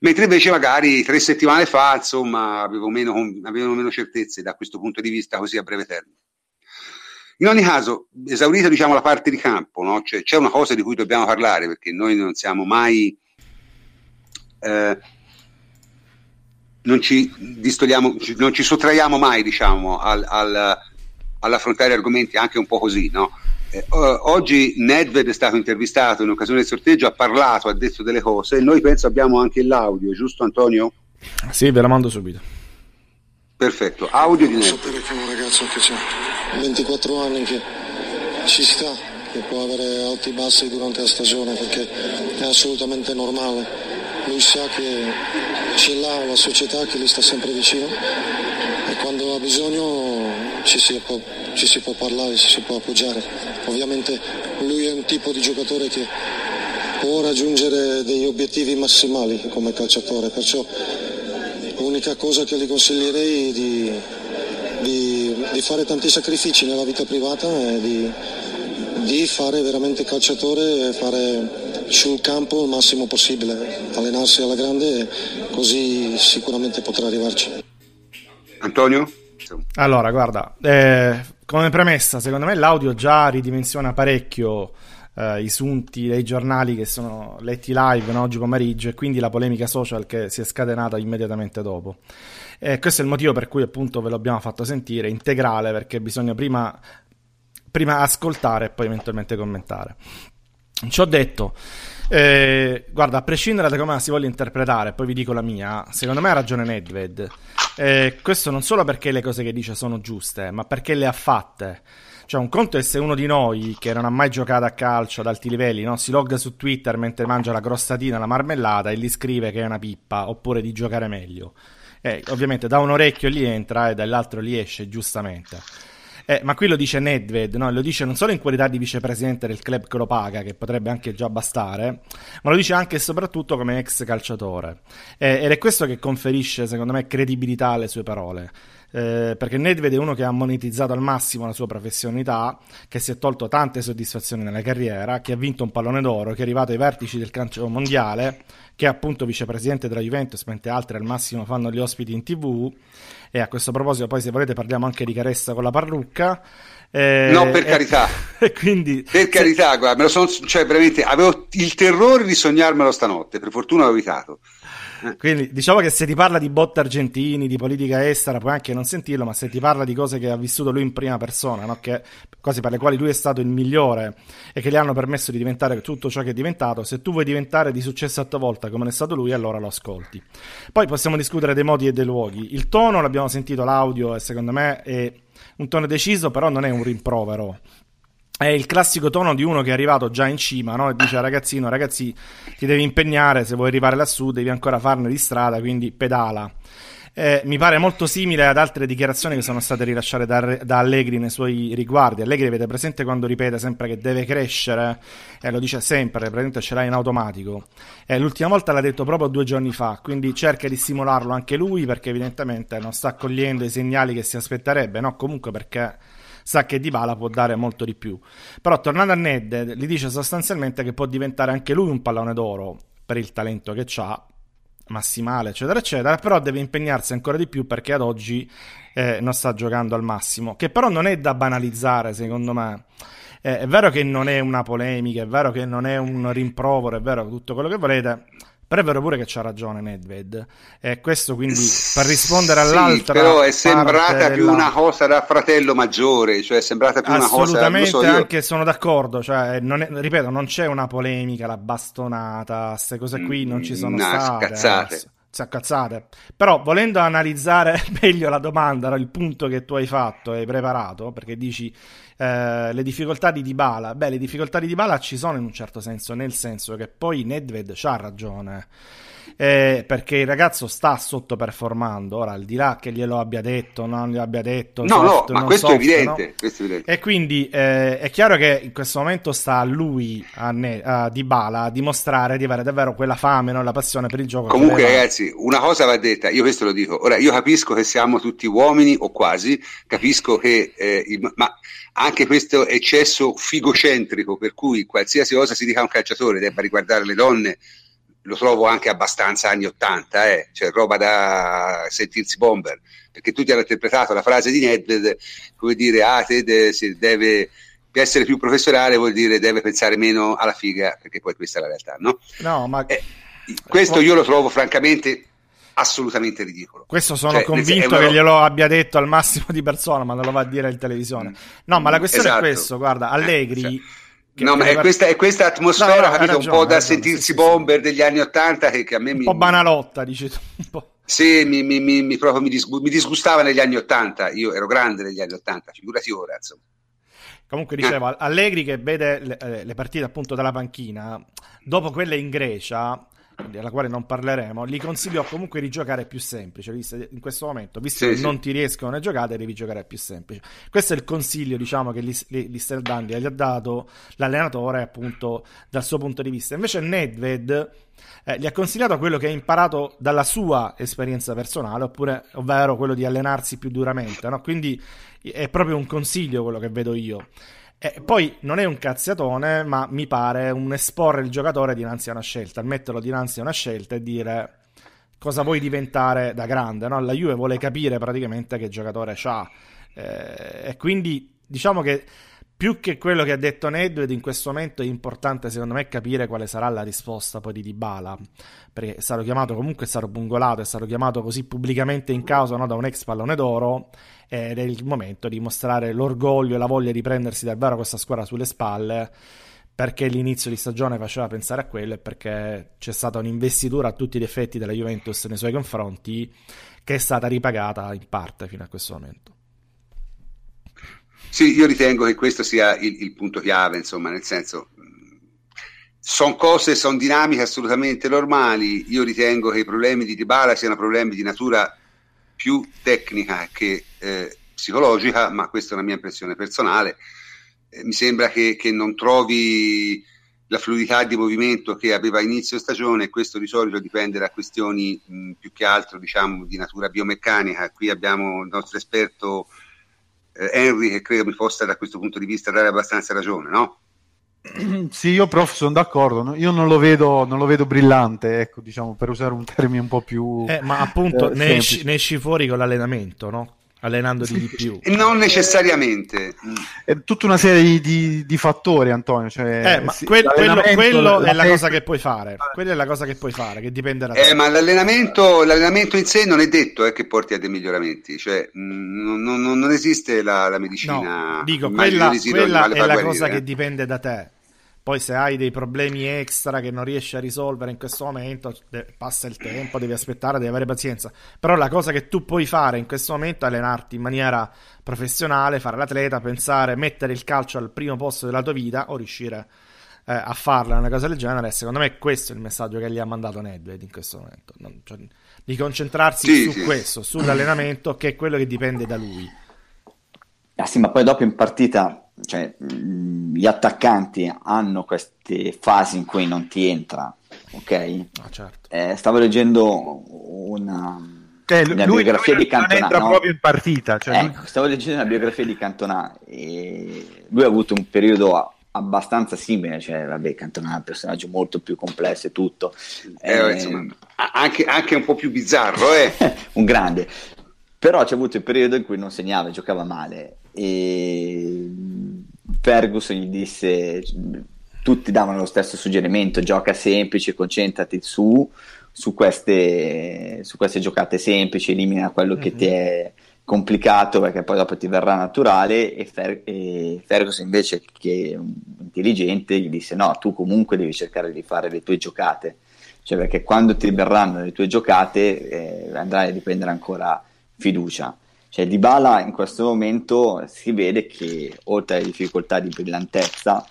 Mentre invece magari tre settimane fa, insomma, avevo meno, avevo meno certezze da questo punto di vista così a breve termine. In ogni caso, esaurita diciamo, la parte di campo, no? c'è, c'è, una cosa di cui dobbiamo parlare perché noi non siamo mai eh, non ci distogliamo, non ci sottraiamo mai diciamo, al, al, all'affrontare argomenti anche un po' così. No? Eh, oggi Nedved è stato intervistato in occasione del sorteggio, ha parlato, ha detto delle cose, noi penso abbiamo anche l'audio, giusto Antonio? Sì, ve la mando subito. Perfetto, audio di Nedved. Sapere che un ragazzo che c'è 24 anni che ci sta, che può avere alti e bassi durante la stagione perché è assolutamente normale. Lui sa che ce l'ha la società che gli sta sempre vicino e quando ha bisogno ci si può, ci si può parlare, ci si può appoggiare. Ovviamente lui è un tipo di giocatore che può raggiungere degli obiettivi massimali come calciatore, perciò l'unica cosa che gli consiglierei è di, di, di fare tanti sacrifici nella vita privata e di, di fare veramente calciatore e fare sul campo il massimo possibile, allenarsi alla grande così sicuramente potrà arrivarci. Antonio? Allora, guarda, eh, come premessa, secondo me l'audio già ridimensiona parecchio eh, i sunti dei giornali che sono letti live no, oggi pomeriggio e quindi la polemica social che si è scatenata immediatamente dopo. E questo è il motivo per cui appunto ve l'abbiamo fatto sentire integrale perché bisogna prima, prima ascoltare e poi eventualmente commentare. Ci ho detto, eh, guarda, a prescindere da come la si voglia interpretare, poi vi dico la mia, secondo me ha ragione Nedved. Eh, questo non solo perché le cose che dice sono giuste, ma perché le ha fatte. Cioè, un conto è se uno di noi che non ha mai giocato a calcio ad alti livelli no, si logga su Twitter mentre mangia la crostatina, la marmellata e gli scrive che è una pippa oppure di giocare meglio. Eh, ovviamente da un orecchio gli entra e dall'altro gli esce, giustamente. Eh, ma qui lo dice Nedved, no? lo dice non solo in qualità di vicepresidente del club che lo paga, che potrebbe anche già bastare, ma lo dice anche e soprattutto come ex calciatore. Eh, ed è questo che conferisce, secondo me, credibilità alle sue parole eh, perché Nedved è uno che ha monetizzato al massimo la sua professionalità, che si è tolto tante soddisfazioni nella carriera, che ha vinto un pallone d'oro, che è arrivato ai vertici del calcio mondiale, che è appunto vicepresidente della Juventus, mentre altri al massimo fanno gli ospiti in tv. E a questo proposito, poi se volete parliamo anche di Caressa con la parrucca. Eh, no, per carità. *laughs* E quindi, per carità, se... guarda, me lo sono, cioè, veramente, avevo il terrore di sognarmelo stanotte, per fortuna l'ho evitato. Quindi diciamo che se ti parla di botte argentini, di politica estera, puoi anche non sentirlo, ma se ti parla di cose che ha vissuto lui in prima persona, no? che, cose per le quali lui è stato il migliore e che gli hanno permesso di diventare tutto ciò che è diventato, se tu vuoi diventare di successo a tua volta come è stato lui, allora lo ascolti. Poi possiamo discutere dei modi e dei luoghi. Il tono, l'abbiamo sentito, l'audio, e secondo me è un tono deciso, però non è un rimprovero è il classico tono di uno che è arrivato già in cima no? e dice ragazzino, ragazzi, ti devi impegnare, se vuoi arrivare lassù devi ancora farne di strada, quindi pedala. Eh, mi pare molto simile ad altre dichiarazioni che sono state rilasciate da, da, Allegri nei suoi riguardi. Allegri avete presente quando ripete sempre che deve crescere, eh, lo dice sempre, praticamente ce l'ha in automatico. Eh, l'ultima volta l'ha detto proprio due giorni fa, quindi cerca di stimolarlo anche lui perché evidentemente non sta cogliendo i segnali che si aspetterebbe, no? Comunque perché sa che Dybala può dare molto di più. Però tornando a Ned, gli dice sostanzialmente che può diventare anche lui un pallone d'oro per il talento che ha, massimale, eccetera, eccetera, però deve impegnarsi ancora di più perché ad oggi eh, non sta giocando al massimo, che però non è da banalizzare, secondo me. Eh, è vero che non è una polemica, è vero che non è un rimprovero, è vero tutto quello che volete, però è vero pure che c'ha ragione Nedved. E questo quindi per rispondere all'altra. Sì, però è sembrata più della... una cosa da fratello maggiore, cioè è sembrata più una cosa. Assolutamente, so anche sono d'accordo. Cioè, non è, ripeto, non c'è una polemica, la bastonata, queste cose qui non ci sono no, state. Cazzate. Eh, cazzate. Però volendo analizzare *laughs* meglio la domanda, il punto che tu hai fatto, hai preparato, perché dici eh, le difficoltà di Dybala. Beh, le difficoltà di Dybala ci sono in un certo senso, nel senso che poi Nedved c'ha ragione. Eh, perché il ragazzo sta sottoperformando. Ora, al di là che glielo abbia detto, non gli abbia detto, no, soft, no, ma questo, soft, è evidente, no? questo, è evidente, E quindi eh, è chiaro che in questo momento sta a lui, a, ne, a Dybala, a dimostrare di avere davvero quella fame, no? la passione per il gioco. Comunque, ragazzi, una cosa va detta, io questo lo dico. Ora, io capisco che siamo tutti uomini o quasi, capisco che, eh, il, ma anche questo eccesso figocentrico per cui qualsiasi cosa si dica a un calciatore debba riguardare le donne lo trovo anche abbastanza anni 80, eh? cioè roba da sentirsi bomber, perché tutti hanno interpretato la frase di Nedved come dire, ah, te de- deve essere più professionale vuol dire deve pensare meno alla figa, perché poi questa è la realtà, no? No, ma... Eh, questo io lo trovo francamente assolutamente ridicolo. Questo sono cioè, convinto che glielo abbia detto al massimo di persona, ma non lo va a dire in televisione. No, ma la questione esatto. è questo, guarda, Allegri... Cioè, no, ma è questa, è questa atmosfera, no, no, capito, ragione, un po' da ragione, sentirsi sì, bomber sì. degli anni Ottanta che, che, a me un mi... Un po' banalotta, dici tu, un po'. Sì, mi, mi, mi, proprio mi, disgu- mi, disgustava negli anni Ottanta, io ero grande negli anni Ottanta, figurati ora, insomma. Comunque dicevo, eh. Allegri che vede le, eh, le, partite appunto dalla panchina, dopo quelle in Grecia, della quale non parleremo, gli consiglio comunque di giocare più semplice, in questo momento, visto sì, che sì. non ti riescono le giocate, devi giocare più semplice. Questo è il consiglio, diciamo, che l'Isterdandi gli ha dato l'allenatore appunto dal suo punto di vista. Invece Nedved eh, gli ha consigliato quello che ha imparato dalla sua esperienza personale, oppure, ovvero quello di allenarsi più duramente. No? Quindi è proprio un consiglio quello che vedo io. E poi non è un cazziatone, ma mi pare un esporre il giocatore dinanzi a una scelta, metterlo dinanzi a una scelta e dire cosa vuoi diventare da grande. No? La Juve vuole capire praticamente che giocatore c'ha. Eh, e quindi diciamo che più che quello che ha detto Nedved in questo momento è importante secondo me capire quale sarà la risposta poi di Dybala perché è stato chiamato comunque è stato bungolato è stato chiamato così pubblicamente in causa no, da un ex pallone d'oro ed è il momento di mostrare l'orgoglio e la voglia di prendersi davvero questa squadra sulle spalle perché l'inizio di stagione faceva pensare a quello e perché c'è stata un'investitura a tutti gli effetti della Juventus nei suoi confronti che è stata ripagata in parte fino a questo momento sì, io ritengo che questo sia il, il punto chiave, insomma, nel senso, sono cose, sono dinamiche assolutamente normali. Io ritengo che i problemi di Dybala siano problemi di natura più tecnica che eh, psicologica, ma questa è una mia impressione personale. Eh, mi sembra che, che, non trovi la fluidità di movimento che aveva inizio stagione e questo di solito dipende da questioni mh, più che altro diciamo, di natura biomeccanica. Qui abbiamo il nostro esperto eh, Henry che credo mi possa da questo punto di vista dare abbastanza ragione, no? *clears throat* Sì, io prof sono d'accordo, io non lo vedo, non lo vedo brillante, ecco, diciamo, per usare un termine un po' più... Eh, ma appunto eh, ne, esci, ne, esci, fuori con l'allenamento, no? Allenandoti sì. di più. *laughs* Non necessariamente. È tutta una serie di, di, di fattori, Antonio. Cioè, eh, ma sì, quello, quello è la cosa che puoi fare. Quella è la cosa che puoi fare, che dipende da te. Eh, ma l'allenamento, l'allenamento, in sé non è detto eh, che porti a dei miglioramenti. Cioè, non, non, non esiste la, la medicina. No, dico, quella, quella è la cosa che dipende da te poi se hai dei problemi extra che non riesci a risolvere in questo momento, passa il tempo, devi aspettare, devi avere pazienza. Però la cosa che tu puoi fare in questo momento è allenarti in maniera professionale, fare l'atleta, pensare, mettere il calcio al primo posto della tua vita o riuscire eh, a farla, una cosa del genere. Secondo me questo è il messaggio che gli ha mandato Nedved in questo momento. Non, cioè, di concentrarsi sì, su sì. questo, sull'allenamento, che è quello che dipende da lui. Ah sì, ma poi dopo in partita cioè, gli attaccanti hanno queste fasi in cui non ti entra, ok? Ah, certo. eh, stavo leggendo una, eh, una lui, biografia lui di Cantona. entra no? proprio in partita. Cioè eh, lui... Stavo leggendo una biografia di Cantona e lui ha avuto un periodo abbastanza simile, cioè vabbè Cantona è un personaggio molto più complesso e tutto. Eh, eh, insomma, anche, anche, un po' più bizzarro, eh. *laughs* un grande. Però c'è avuto il periodo in cui non segnava, giocava male. E Ferguson gli disse tutti davano lo stesso suggerimento gioca semplice, concentrati su, su, queste, su queste giocate semplici elimina quello mm-hmm. che ti è complicato perché poi dopo ti verrà naturale. E, Fer- e Ferguson invece che è intelligente gli disse no tu comunque devi cercare di fare le tue giocate. Cioè perché quando ti verranno le tue giocate eh, andrai a dipendere ancora fiducia cioè, Di Bala in questo momento si vede che oltre alle difficoltà di brillantezza eh,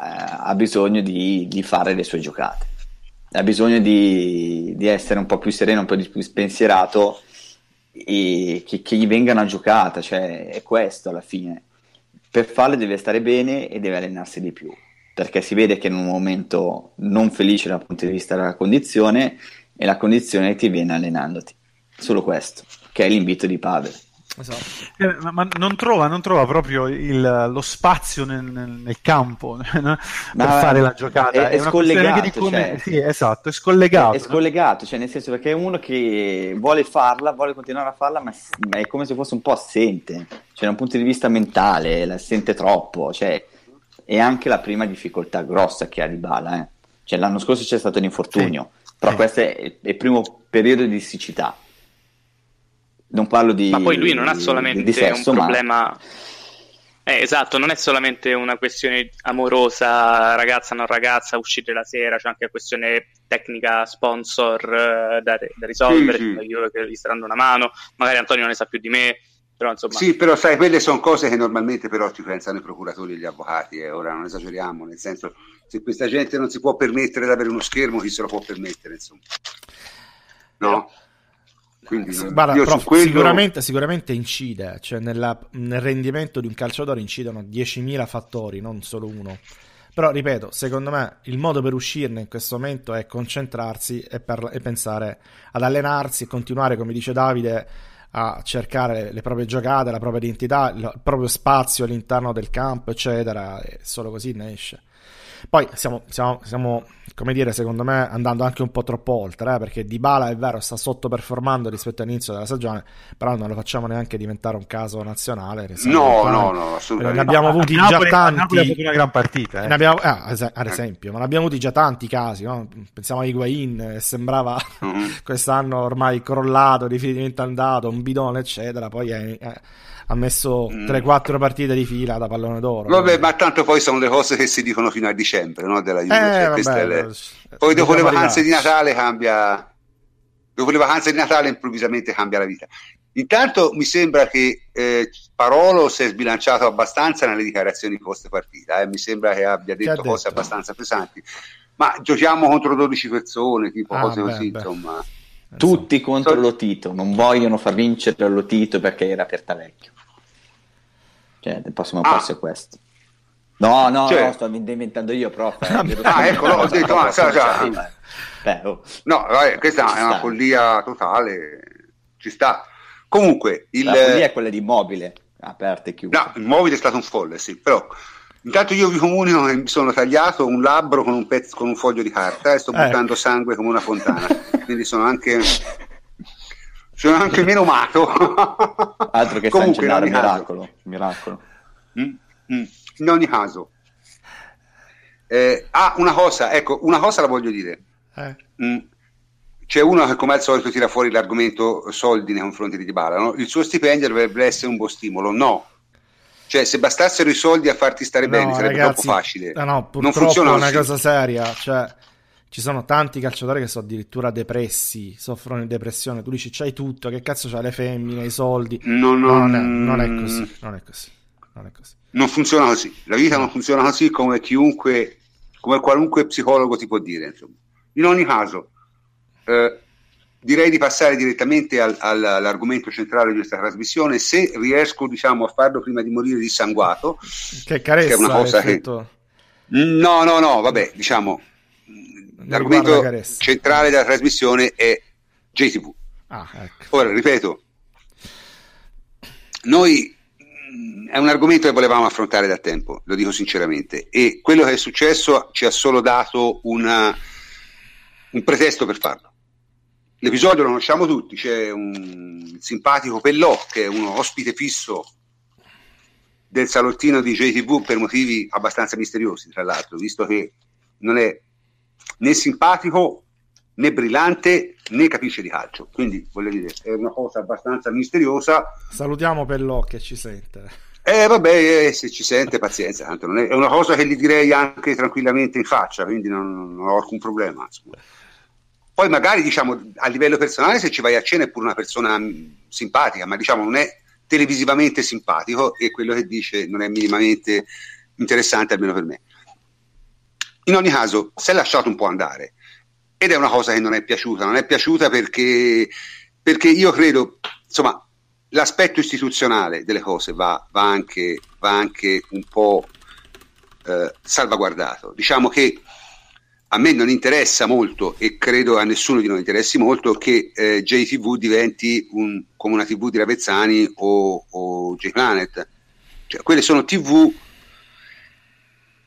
ha bisogno di, di, fare le sue giocate, ha bisogno di, di, essere un po' più sereno, un po' più spensierato e che, che gli venga una giocata, cioè è questo alla fine. Per farle deve stare bene e deve allenarsi di più, perché si vede che in un momento non felice dal punto di vista della condizione e la condizione ti viene allenandoti. Solo questo che è l'invito di Pavel. Esatto. Eh, ma, ma non, trova, non, trova, proprio il, lo spazio nel, nel, nel campo *laughs* no? per fare la giocata. È, è, è scollegato. Come... Cioè, sì, esatto, è scollegato. È, è scollegato, cioè nel senso perché è uno che vuole farla, vuole continuare a farla, ma, ma, è come se fosse un po' assente. Cioè, da un punto di vista mentale, la sente troppo. Cioè, è anche la prima difficoltà grossa che ha di Bala. Eh. Cioè, l'anno scorso c'è stato un infortunio, sì. però sì. questo è il primo periodo di siccità non parlo di ma poi lui non ha solamente sesso, un problema Eh, esatto, non è solamente una questione amorosa, ragazza non ragazza, uscire la sera, c'è anche una questione tecnica, sponsor uh, da, da, risolvere, sì, sì. io che gli sta dando una mano, magari Antonio non ne sa più di me, però insomma... Sì, però sai, quelle sono cose che normalmente però ci pensano i procuratori e gli avvocati, e eh. ora non esageriamo, nel senso, se questa gente non si può permettere di avere uno schermo, chi se lo può permettere, insomma. No? Quindi, Guarda, prof, quello... sicuramente, sicuramente, incide, cioè nella, nel rendimento di un calciatore incidono 10.000 fattori, non solo uno. Però ripeto, secondo me il modo per uscirne in questo momento è concentrarsi e, per, e pensare ad allenarsi e continuare, come dice Davide, a cercare le proprie giocate, la propria identità, il proprio spazio all'interno del campo, eccetera, e solo così ne esce. Poi siamo, siamo, siamo, come dire, secondo me andando anche un po' troppo oltre, eh, perché Dybala è vero, sta sottoperformando rispetto all'inizio della stagione, però non lo facciamo neanche diventare un caso nazionale. No, no, no, assolutamente. Ne abbiamo avuti già tanti. Una gran partita. Eh. Abbiamo, eh, ad esempio, ma ne abbiamo avuti già tanti casi, no? pensiamo a Higuain, sembrava mm-hmm. *laughs* quest'anno ormai crollato, definitivamente andato, un bidone, eccetera, poi è... è ha messo mm. 3-4 partite di fila da pallone d'oro. Vabbè, ma tanto poi sono le cose che si dicono fino a dicembre, no? Della Juve. Eh, cioè, vabbè, le... Poi dopo le vacanze di Natale cambia. Dopo le vacanze di Natale improvvisamente cambia la vita. Intanto mi sembra che eh, Parolo si è sbilanciato abbastanza nelle dichiarazioni post partita, eh? mi sembra che abbia detto, detto, cose abbastanza pesanti. Ma giochiamo contro 12 persone, tipo ah, cose beh, così, beh. insomma. Tutti contro so... Lotito, non vogliono far vincere Lotito perché era aperta vecchio. Cioè, il prossimo ah. passo è questo. No, no, cioè... no, sto inventando io, prof. *laughs* Eh, ah, ecco, no, ho detto, ma sa, sa. Beh, oh. No, vabbè, questa ci è una sta. follia totale, ci sta. Comunque, il... La follia è quella di immobile, aperte e chiuse. No, immobile è stato un folle, sì, però... Intanto io vi comunico che mi sono tagliato un labbro con un, pezzo, con un foglio di carta e sto eh. buttando sangue come una fontana, quindi sono anche sono anche meno mato. *laughs* Altro che Comunque, in ogni miracolo. miracolo. Mm, mm, in ogni caso. Eh, ah, una cosa, ecco, una cosa la voglio dire. Eh. Mm, c'è uno che come al solito tira fuori l'argomento soldi nei confronti di Dybala, no? Il suo stipendio dovrebbe essere un buon stimolo. No. Cioè, se bastassero i soldi a farti stare no, bene, sarebbe ragazzi, troppo facile. No, no, non funziona è una cosa seria. Cioè, ci sono tanti calciatori che sono addirittura depressi, soffrono di depressione. Tu dici c'hai tutto, che cazzo c'hai le femmine, i soldi. No, no, non, è, non, è, così, non è così. Non è così. Non funziona così. La vita non funziona così come chiunque, come qualunque psicologo ti può dire. Insomma. In ogni caso, eh, direi di passare direttamente al, al, all'argomento centrale di questa trasmissione. Se riesco, diciamo, a farlo prima di morire dissanguato, che carezza, che è una cosa che. No, no, no, vabbè, diciamo l'argomento centrale della trasmissione è JTV. Ah, ecco. Ora, ripeto, noi mm, è un argomento che volevamo affrontare da tempo, lo dico sinceramente, e quello che è successo ci ha solo dato una, un pretesto per farlo. L'episodio lo conosciamo tutti, c'è un simpatico Pellò che è uno ospite fisso del salottino di JTV per motivi abbastanza misteriosi, tra l'altro, visto che non è né simpatico né brillante né capisce di calcio. Quindi voglio dire, è una cosa abbastanza misteriosa. Salutiamo Pellò che ci sente. Eh vabbè, eh, se ci sente pazienza, tanto non è, è, una cosa che gli direi anche tranquillamente in faccia, quindi non, non ho alcun problema. Insomma. Poi magari diciamo a livello personale se ci vai a cena è pure una persona mh, simpatica, ma diciamo non è televisivamente simpatico e quello che dice non è minimamente interessante almeno per me. In ogni caso, si è lasciato un po' andare ed è una cosa che non è piaciuta. Non è piaciuta perché, perché io credo, insomma, l'aspetto istituzionale delle cose va, va, anche, va anche, un po' eh, salvaguardato. Diciamo che a me non interessa molto e credo a nessuno di noi interessi molto che eh, JTV diventi un, come una TV di Ravezzani o, o J-Planet. Cioè, quelle sono TV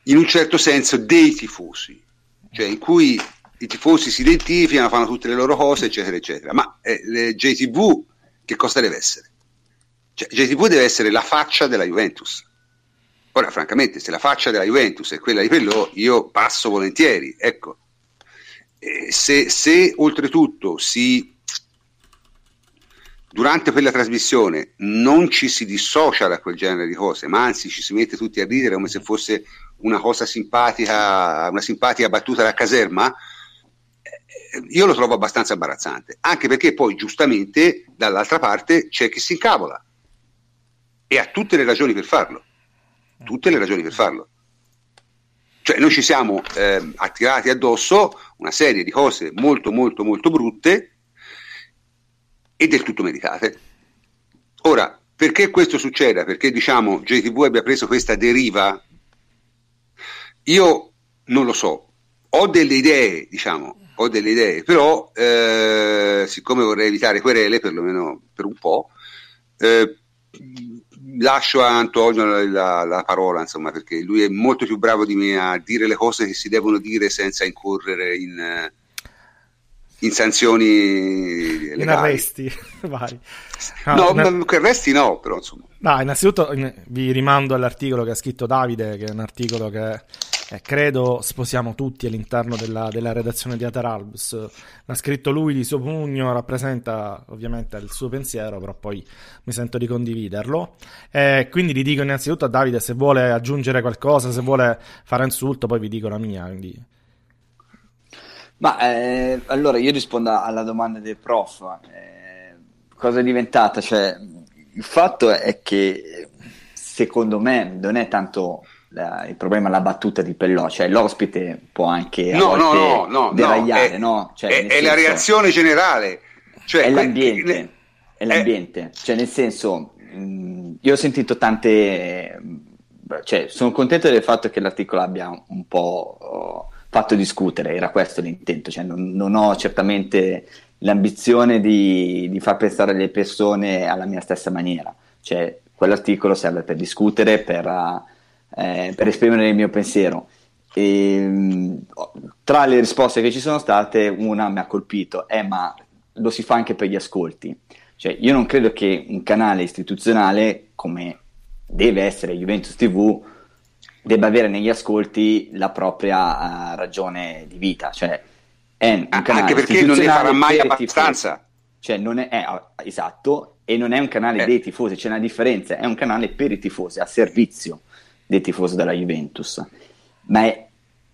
in un certo senso dei tifosi, cioè in cui i tifosi si identificano, fanno tutte le loro cose, eccetera, eccetera. Ma eh, JTV che cosa deve essere? Cioè, JTV deve essere la faccia della Juventus. Ora, francamente, se la faccia della Juventus è quella di Pellò, io passo volentieri. Ecco, eh, se, se oltretutto si durante quella trasmissione non ci si dissocia da quel genere di cose, ma anzi ci si mette tutti a ridere come se fosse una cosa simpatica, una simpatica battuta da caserma, eh, io lo trovo abbastanza imbarazzante, anche perché poi giustamente dall'altra parte c'è chi si incavola e ha tutte le ragioni per farlo, tutte le ragioni per farlo. Cioè noi ci siamo eh, attirati addosso una serie di cose molto molto molto brutte e del tutto meritate. Ora, perché questo succeda? Perché diciamo JTV abbia preso questa deriva? Io non lo so, ho delle idee, diciamo, ho delle idee, però eh, siccome vorrei evitare querele, perlomeno per un po', eh, lascio a Antonio la, la, la, parola, insomma, perché lui è molto più bravo di me a dire le cose che si devono dire senza incorrere in, in sanzioni legali. In arresti *laughs* vari. No, no in... arresti no, però insomma. No, innanzitutto vi rimando all'articolo che ha scritto Davide, che è un articolo che eh, credo sposiamo tutti all'interno della, della redazione di Ateralbus. L'ha scritto lui di suo pugno, rappresenta ovviamente il suo pensiero, però poi mi sento di condividerlo. Eh, quindi gli dico innanzitutto a Davide se vuole aggiungere qualcosa, se vuole fare insulto, poi vi dico la mia. Quindi... Ma eh, allora io rispondo alla domanda del prof. Eh, cosa è diventata? Cioè, il fatto è che secondo me non è tanto la, il problema la battuta di Pellò, cioè l'ospite può anche no, no, no, no, deragliare, no? Cioè, è, è senso, la reazione generale. Cioè, è l'ambiente, que- è l'ambiente. cioè nel senso, mh, io ho sentito tante... Cioè, sono contento del fatto che l'articolo abbia un po' oh, fatto discutere, era questo l'intento, cioè, non, non ho certamente l'ambizione di, di, far pensare le persone alla mia stessa maniera, cioè quell'articolo serve per discutere, per... Eh, per esprimere il mio pensiero. E, tra le risposte che ci sono state, una mi ha colpito, eh, ma lo si fa anche per gli ascolti. Cioè, io non credo che un canale istituzionale come deve essere Juventus TV debba avere negli ascolti la propria uh, ragione di vita. Cioè, anche perché non ne farà mai abbastanza. Cioè, non è, è, esatto, e non è un canale eh. dei tifosi, c'è una differenza, è un canale per i tifosi, a servizio dei tifosi della Juventus. Ma è,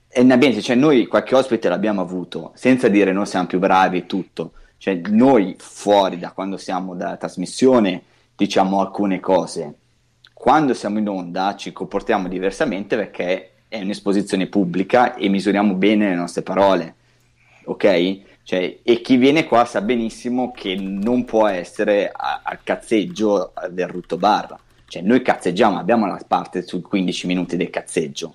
è un ambiente, cioè noi qualche ospite l'abbiamo avuto, senza dire noi siamo più bravi e tutto. Cioè noi fuori da quando siamo dalla trasmissione diciamo alcune cose. Quando siamo in onda ci comportiamo diversamente perché è un'esposizione pubblica e misuriamo bene le nostre parole. Ok? Cioè, e chi viene qua sa benissimo che non può essere al cazzeggio del rutto barra cioè, noi cazzeggiamo, abbiamo la parte sui 15 minuti del cazzeggio.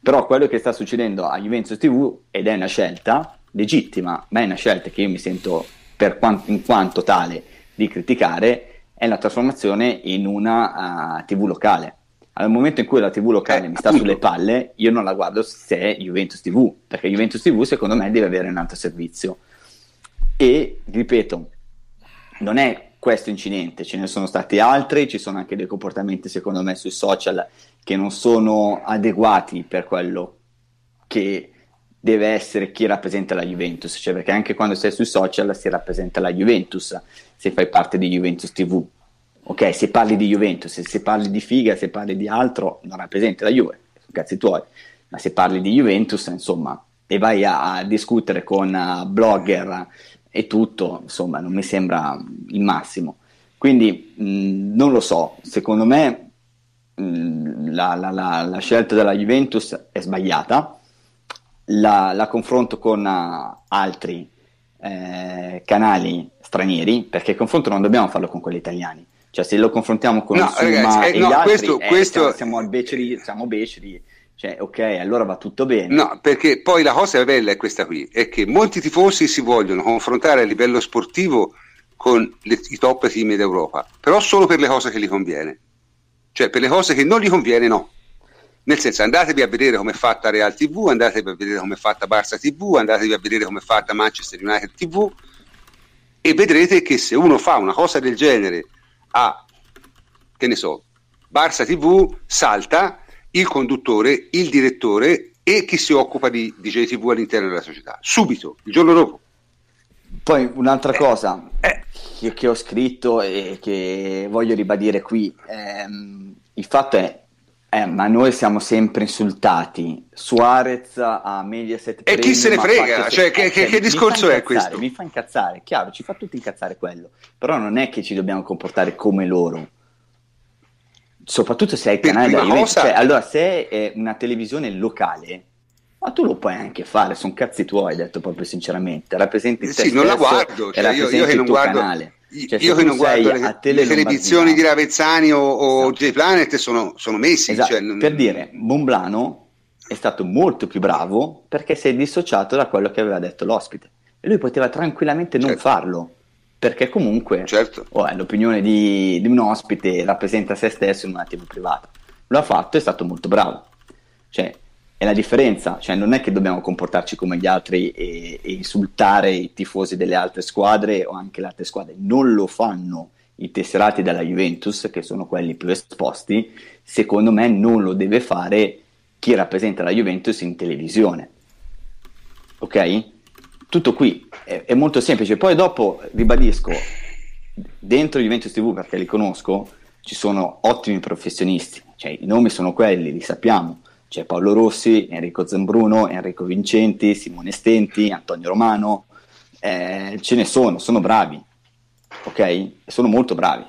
Però quello che sta succedendo a Juventus TV, ed è una scelta legittima, ma è una scelta che io mi sento per quanto, in quanto tale di criticare, è la trasformazione in una uh, TV locale. Al momento in cui la TV locale eh, mi sta appunto. sulle palle, io non la guardo se è Juventus TV, perché Juventus TV secondo me deve avere un altro servizio. E, ripeto, non è questo incidente, ce ne sono stati altri, ci sono anche dei comportamenti secondo me sui social che non sono adeguati per quello che deve essere chi rappresenta la Juventus, cioè perché anche quando sei sui social si rappresenta la Juventus se fai parte di Juventus TV. Ok, se parli di Juventus, se parli di figa, se parli di altro, non rappresenti la Juve, cazzi tuoi, ma se parli di Juventus, insomma, e vai a, a discutere con uh, blogger e tutto, insomma, non mi sembra il massimo. Quindi mh, non lo so, secondo me mh, la, la, la, la, scelta della Juventus è sbagliata, la, confronto con uh, altri eh, canali stranieri, perché il confronto non dobbiamo farlo con quelli italiani. Cioè, se lo confrontiamo con no, Suma ragazzi, eh, no, gli altri, questo, eh, questo... siamo, siamo, beceri, siamo beceri cioè, ok, allora va tutto bene. No, perché poi la cosa bella è questa qui, è che molti tifosi si vogliono confrontare a livello sportivo con le, i top team d'Europa, però solo per le cose che gli conviene. Cioè, per le cose che non gli conviene, no. Nel senso, andatevi a vedere come è fatta Real TV, andatevi a vedere come è fatta Barça TV, andatevi a vedere come è fatta Manchester United TV e vedrete che se uno fa una cosa del genere a, che ne so, Barça TV, salta il conduttore, il direttore e chi si occupa di DJ TV all'interno della società. Subito, il giorno dopo. Poi un'altra eh, cosa, eh. che, che, ho scritto e che voglio ribadire qui. Ehm, il fatto è, eh, ma noi siamo sempre insultati. Suarez a Mediaset. E chi se ne frega? Cioè, che, che, che discorso è questo? Mi fa incazzare, chiaro, ci fa tutti incazzare quello. Però non è che ci dobbiamo comportare come loro. Soprattutto se hai il canale da cosa... cioè, allora, se è una televisione locale, ma tu lo puoi anche fare, sono cazzi tuoi, detto proprio sinceramente. Rappresenti sì, non la guardo, cioè, io, io che non guardo. Canale. Cioè, io che non guardo le, le televisioni di Ravezzani o, o esatto. J-Planet sono, sono messi. Esatto. Cioè, non... Per dire, Bomblano è stato molto più bravo perché si è dissociato da quello che aveva detto l'ospite. E lui poteva tranquillamente non certo. farlo perché comunque certo. oh, è l'opinione di, di, un ospite, rappresenta se stesso in un attimo privato. Lo ha fatto, è stato molto bravo. Cioè, è la differenza, cioè non è che dobbiamo comportarci come gli altri e, e, insultare i tifosi delle altre squadre o anche le altre squadre, non lo fanno i tesserati della Juventus, che sono quelli più esposti, secondo me non lo deve fare chi rappresenta la Juventus in televisione. Ok? Tutto qui è, è molto semplice. Poi dopo, ribadisco, dentro Juventus TV, perché li conosco, ci sono ottimi professionisti, cioè i nomi sono quelli, li sappiamo c'è Paolo Rossi, Enrico Zambruno, Enrico Vincenti, Simone Stenti, Antonio Romano, eh, ce ne sono, sono bravi, ok? Sono molto bravi.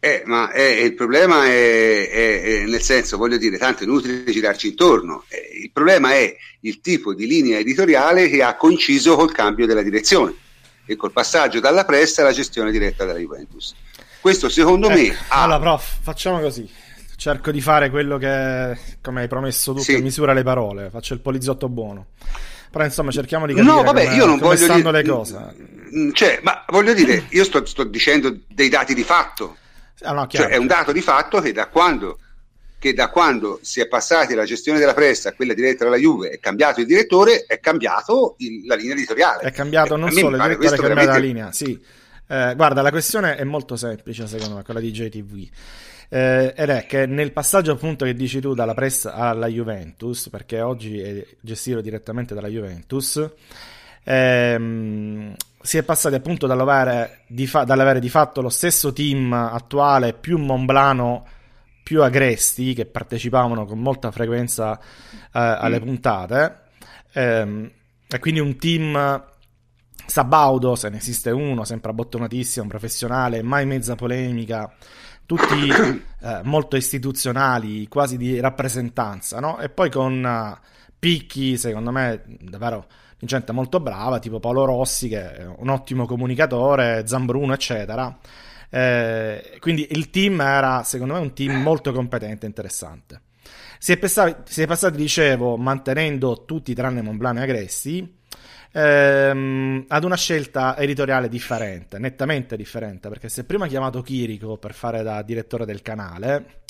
Eh, ma eh, il problema è, è, è, nel senso, voglio dire, tanto è inutile girarci intorno. Eh, il problema è il tipo di linea editoriale che ha coinciso col cambio della direzione e col passaggio dalla pressa alla gestione diretta della Juventus. Questo secondo me... Ecco, ha... Allora, prof, facciamo così cerco di fare quello che, come hai promesso tu, sì. che misura le parole, faccio il poliziotto buono. Però insomma cerchiamo di capire no, vabbè, come, io non come voglio stanno dire, le cose. Cioè, ma voglio dire, io sto, sto dicendo dei dati di fatto. Ah, no, cioè, è un dato di fatto che da quando che da quando si è passati dalla gestione della pressa a quella diretta dalla Juve è cambiato il direttore, è cambiato il, la linea editoriale. È cambiato non solo il direttore, è veramente... la linea, sì. Eh, guarda, la questione è molto semplice secondo me, quella di JTV eh, ed è che nel passaggio appunto che dici tu dalla press alla Juventus, perché oggi è gestito direttamente dalla Juventus, ehm, si è passati appunto dall'avere di, fa- dall'avere di fatto lo stesso team attuale più Monblano più Agresti che partecipavano con molta frequenza eh, alle mm. puntate ehm, e quindi un team Sabaudo, se ne esiste uno, sempre abbottonatissimo, professionale, mai mezza polemica, tutti *coughs* eh, molto istituzionali, quasi di rappresentanza, no? E poi con uh, picchi, secondo me, davvero gente molto brava, tipo Paolo Rossi, che è un ottimo comunicatore, Zambruno, eccetera. Eh, quindi il team era, secondo me, un team molto competente e interessante. Si è, passati, si è passati, dicevo, mantenendo tutti tranne Monblano e Agressi, ehm, ad una scelta editoriale differente, nettamente differente, perché se prima ha chiamato Chirico per fare da direttore del canale,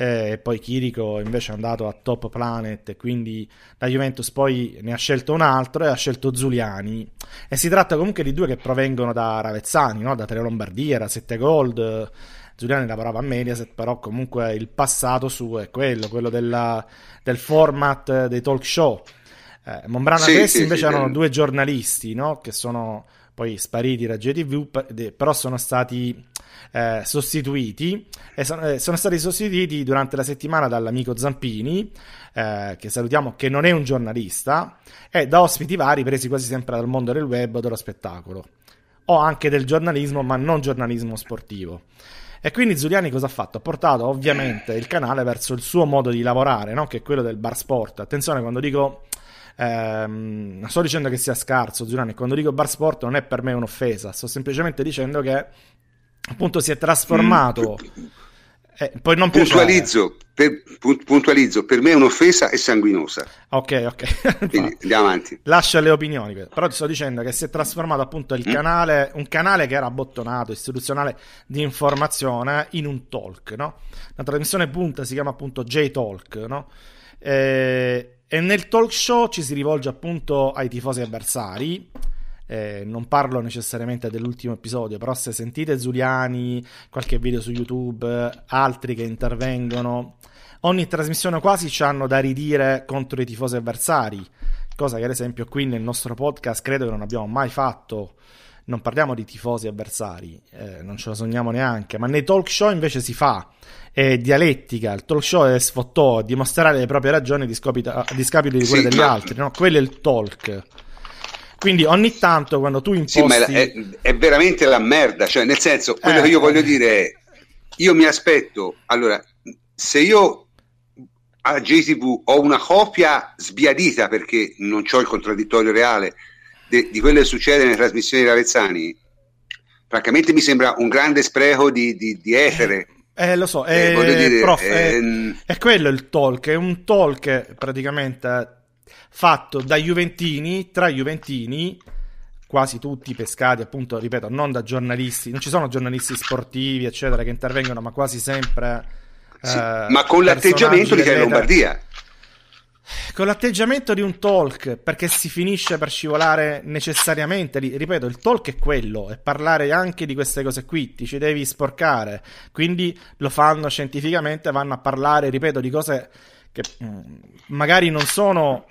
eh, poi Chirico invece è andato a Top Planet e quindi la Juventus poi ne ha scelto un altro e ha scelto Zuliani e si tratta comunque di due che provengono da Ravezzani, no? da Tre Lombardia, da Sette Gold Giuliani lavorava a Mediaset però comunque il passato suo è quello, quello della, del format dei talk show eh, Monbrano sì, Agressi sì, invece sì, erano sì. due giornalisti, no? Che sono poi spariti da JTV, però sono stati eh, sostituiti e sono, eh, sono, stati sostituiti durante la settimana dall'amico Zampini, eh, che salutiamo, che non è un giornalista, e da ospiti vari presi quasi sempre dal mondo del web o dello spettacolo, o anche del giornalismo, ma non giornalismo sportivo. E quindi Zuliani cosa ha fatto? Ha portato ovviamente il canale verso il suo modo di lavorare, no? che è quello del bar sport. Attenzione quando dico Ehm, non sto dicendo che sia scarso, Giuliani. Quando dico bar sport non è per me un'offesa, sto semplicemente dicendo che appunto si è trasformato. Mm. Eh, poi non puntualizzo, per, puntualizzo, per me è un'offesa e sanguinosa. Ok, ok. *laughs* Quindi andiamo avanti. Lascia le opinioni, però ti sto dicendo che si è trasformato appunto il mm. canale, un canale che era abbottonato, istituzionale di informazione, in un talk, no? La trasmissione punta si chiama appunto J-Talk, no? Eh, e nel talk show ci si rivolge appunto ai tifosi avversari. Eh, non parlo necessariamente dell'ultimo episodio, però se sentite Zuliani, qualche video su YouTube, altri che intervengono, ogni trasmissione quasi ci hanno da ridire contro i tifosi avversari, cosa che ad esempio qui nel nostro podcast credo che non abbiamo mai fatto non parliamo di tifosi avversari, eh, non ce lo sogniamo neanche, ma nei talk show invece si fa. È dialettica, il talk show è sfottò, dimostrare le proprie ragioni di, scopita, di scapito di quelle sì, degli altri, no? Quello è il talk. Quindi ogni tanto quando tu imposti... Sì, ma è, è veramente la merda, cioè nel senso, quello eh, che io voglio dire è, io mi aspetto, allora, se io a JTV ho una copia sbiadita perché non ho il contraddittorio reale de, di quello che succede nelle trasmissioni di Ravezzani, francamente mi sembra un grande spreco di, di, di etere. Eh, lo so, eh, eh, dire, prof, è, è, quello il talk, è un talk praticamente fatto da Juventini, tra Juventini, quasi tutti pescati, appunto, ripeto, non da giornalisti, non ci sono giornalisti sportivi, eccetera, che intervengono, ma quasi sempre... Sì, eh, ma con l'atteggiamento di Chiara Lombardia. Con l'atteggiamento di un talk, perché si finisce per scivolare necessariamente. Ripeto, il talk è quello, è parlare anche di queste cose qui, ti ci devi sporcare. Quindi lo fanno scientificamente, vanno a parlare, ripeto, di cose che mm, magari non sono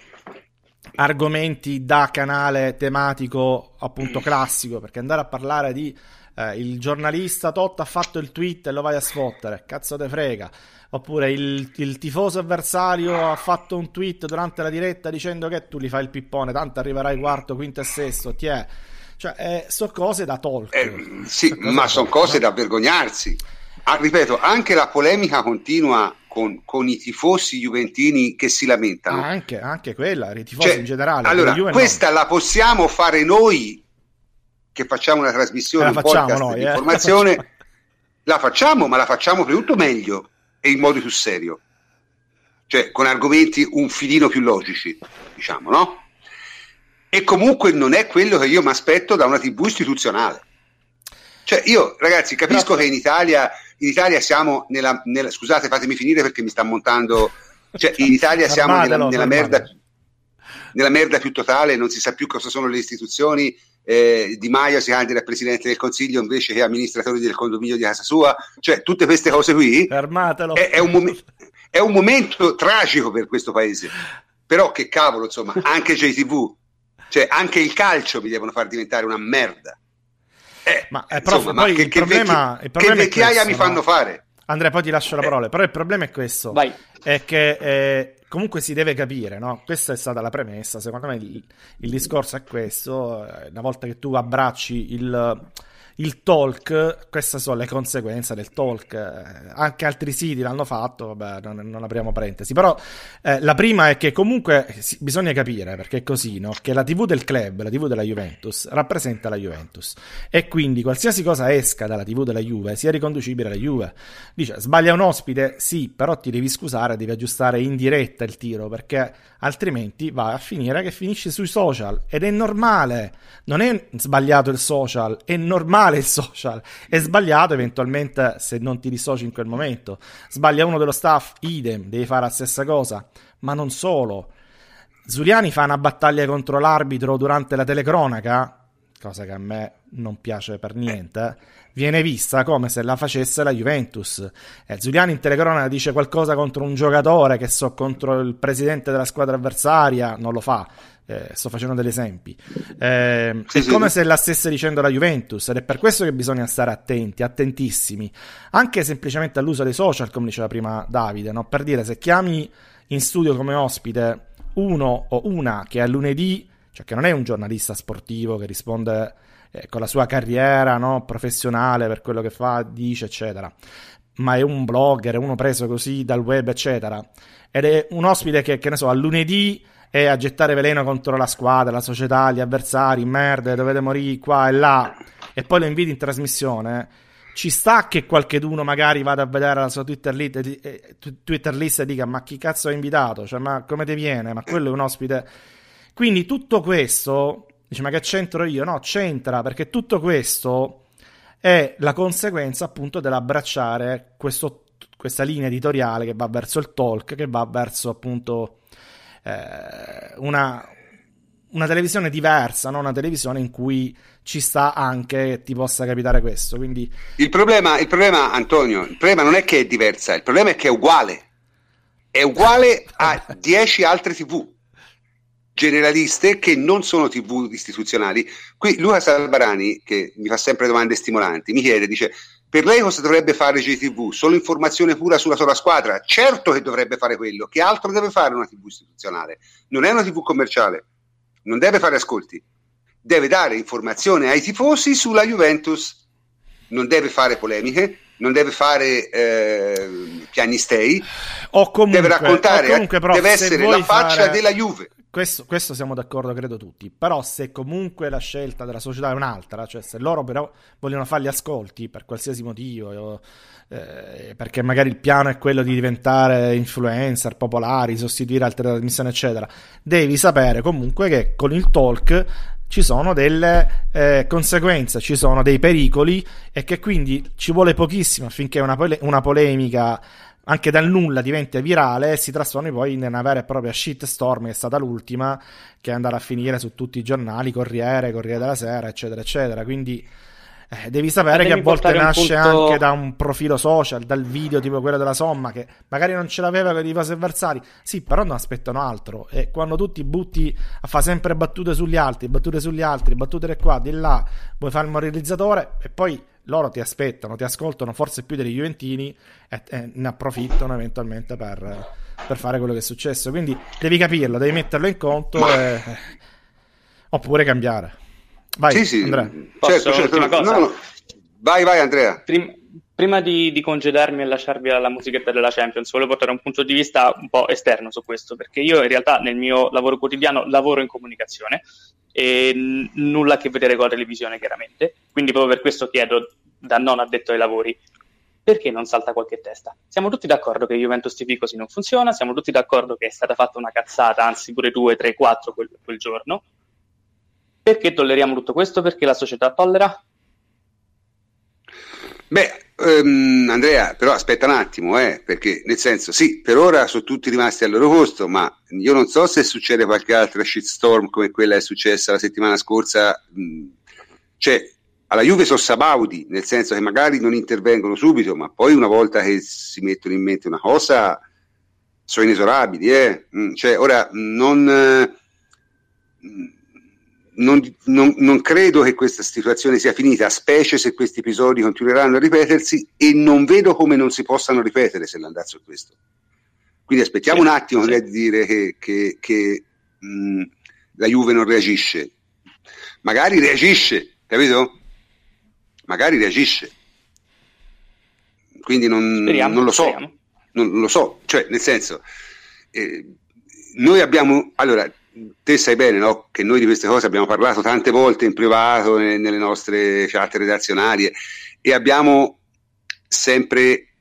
argomenti da canale tematico appunto classico, perché andare a parlare di eh, il giornalista Totta ha fatto il tweet e lo vai a sfottere, cazzo te frega Oppure il, il, tifoso avversario ha fatto un tweet durante la diretta dicendo che tu gli fai il pippone, tanto arriverai quarto, quinto e sesto, ti è. Cioè, eh, sono cose da talk. Eh, sì, so ma sono cose da vergognarsi. Ah, ripeto, anche la polemica continua con, con, i tifosi juventini che si lamentano. Ah, anche, anche, quella, i tifosi cioè, in generale. Allora, questa no. la possiamo fare noi che facciamo una trasmissione, un podcast noi, di eh? informazione. *laughs* La la facciamo, ma la facciamo per tutto meglio e in modo più serio, cioè con argomenti un filino più logici, diciamo, no? E comunque non è quello che io mi aspetto da una TV istituzionale. Cioè, io ragazzi capisco Però... che in Italia, in Italia siamo nella, nella, Scusate, fatemi finire perché mi sta montando. Cioè, in Italia siamo nella, nella merda, nella merda più totale, non si sa più cosa sono le istituzioni, eh, Di Maio si candida a Presidente del Consiglio invece che amministratore del condominio di casa sua, cioè tutte queste cose qui. È, è, un mom- è un momento tragico per questo paese, però che cavolo insomma, anche JTV, cioè anche il calcio mi devono far diventare una merda. Eh, ma, eh, prof, insomma, ma che, il problema, vecchi, il problema che vecchiaia questo, mi fanno no? fare? Andrea, poi ti lascio la eh. parola, però il problema è questo, Vai. è che eh, comunque si deve capire, no? Questa è stata la premessa. Secondo me il, il discorso è questo. Eh, una volta che tu abbracci il il talk, queste sono le conseguenze del talk. Eh, anche altri siti l'hanno fatto, vabbè, non, non apriamo parentesi. Però eh, la prima è che comunque sì, bisogna capire, perché è così, no? che la TV del club, la TV della Juventus, rappresenta la Juventus. E quindi qualsiasi cosa esca dalla TV della Juve sia riconducibile alla Juve. Dice, sbaglia un ospite? Sì, però ti devi scusare, devi aggiustare in diretta il tiro, perché altrimenti va a finire che finisci sui social. Ed è normale, non è sbagliato il social, è normale male il social, è sbagliato eventualmente se non ti dissoci in quel momento. Sbaglia uno dello staff, idem, devi fare la stessa cosa. Ma non solo. Zuliani fa una battaglia contro l'arbitro durante la telecronaca, cosa che a me non piace per niente, viene vista come se la facesse la Juventus. E Zuliani in telecronaca dice qualcosa contro un giocatore, che so, contro il presidente della squadra avversaria, non lo fa eh, sto facendo degli esempi. Eh, sì, è sì. come se la stesse dicendo la Juventus ed è per questo che bisogna stare attenti, attentissimi, anche semplicemente all'uso dei social, come diceva prima Davide, no? per dire se chiami in studio come ospite uno o una che è lunedì, cioè che non è un giornalista sportivo che risponde eh, con la sua carriera no? professionale per quello che fa, dice, eccetera, ma è un blogger, è uno preso così dal web, eccetera, ed è un ospite che, che ne so, a lunedì e a gettare veleno contro la squadra, la società, gli avversari, merda, dovete morire qua e là, e poi lo inviti in trasmissione, ci sta che qualcheduno magari vada a vedere la sua Twitter list e dica ma chi cazzo ha invitato? Cioè, ma come ti viene? Ma quello è un ospite. Quindi tutto questo, dice ma che c'entro io? No, c'entra perché tutto questo è la conseguenza appunto dell'abbracciare questo, questa linea editoriale che va verso il talk, che va verso appunto eh, una, una televisione diversa, no? una televisione in cui ci sta anche che ti possa capitare questo. Quindi... Il, problema, il problema, Antonio, il problema non è che è diversa, il problema è che è uguale. È uguale a *laughs* 10 altre TV. Generaliste che non sono tv istituzionali. Qui Luca Salvarani, che mi fa sempre domande stimolanti, mi chiede, dice, per lei cosa dovrebbe fare GTV? Solo informazione pura sulla sola squadra? Certo che dovrebbe fare quello, che altro deve fare una tv istituzionale? Non è una tv commerciale, non deve fare ascolti, deve dare informazione ai tifosi sulla Juventus, non deve fare polemiche, non deve fare eh, piagnistei, o comunque, deve raccontare, comunque, però, deve essere la faccia fare... della Juve. Questo, questo, siamo d'accordo, credo tutti. Però, se comunque la scelta della società è un'altra, cioè se loro però vogliono fare gli ascolti per qualsiasi motivo, eh, perché magari il piano è quello di diventare influencer, popolari, sostituire altre trasmissioni, eccetera, devi sapere comunque che con il talk ci sono delle eh, conseguenze, ci sono dei pericoli e che quindi ci vuole pochissimo affinché una, pole- una polemica anche dal nulla diventa virale e si trasformi poi in una vera e propria shitstorm che è stata l'ultima che è andata a finire su tutti i giornali, Corriere, Corriere della Sera, eccetera, eccetera. Quindi eh, devi sapere che a volte nasce punto... anche da un profilo social, dal video tipo quello della Somma, che magari non ce l'aveva con i cose avversari, sì, però non aspettano altro. E quando tu ti butti a fare sempre battute sugli altri, battute sugli altri, battute di qua, di là, vuoi fare il moralizzatore e poi loro ti aspettano, ti ascoltano forse più dei Juventini e, e ne approfittano eventualmente per, per, fare quello che è successo. Quindi devi capirlo, devi metterlo in conto e... oppure cambiare. Vai, sì, sì. Andrea. Certo, certo. No, no. Vai, vai, Andrea. Prima, prima di, di, congedarmi e lasciarvi alla musichetta della Champions, volevo portare un punto di vista un po' esterno su questo, perché io in realtà nel mio lavoro quotidiano lavoro in comunicazione e n- nulla a che vedere con la televisione, chiaramente. Quindi proprio per questo chiedo da non addetto ai lavori, perché non salta qualche testa? Siamo tutti d'accordo che Juventus TV così non funziona, siamo tutti d'accordo che è stata fatta una cazzata, anzi pure due, tre, quattro quel, quel giorno, perché tolleriamo tutto questo? Perché la società tollera? Beh, um, Andrea, però aspetta un attimo, eh, perché nel senso, sì, per ora sono tutti rimasti al loro posto, ma io non so se succede qualche altra shitstorm come quella che è successa la settimana scorsa. Cioè, alla Juve sono sabaudi, nel senso che magari non intervengono subito, ma poi una volta che si mettono in mente una cosa, sono inesorabili. Eh? Cioè, ora non. Eh, non, non, non, credo che questa situazione sia finita, specie se questi episodi continueranno a ripetersi e non vedo come non si possano ripetere se l'andazzo è questo. Quindi aspettiamo un attimo sì. di dire che, che, che mh, la Juve non reagisce. Magari reagisce, capito? Magari reagisce. Quindi non, speriamo, non lo so. Non, non, lo so, cioè nel senso, eh, noi abbiamo... Allora, te sai bene no? che noi di queste cose abbiamo parlato tante volte in privato nelle nostre chat redazionarie e abbiamo sempre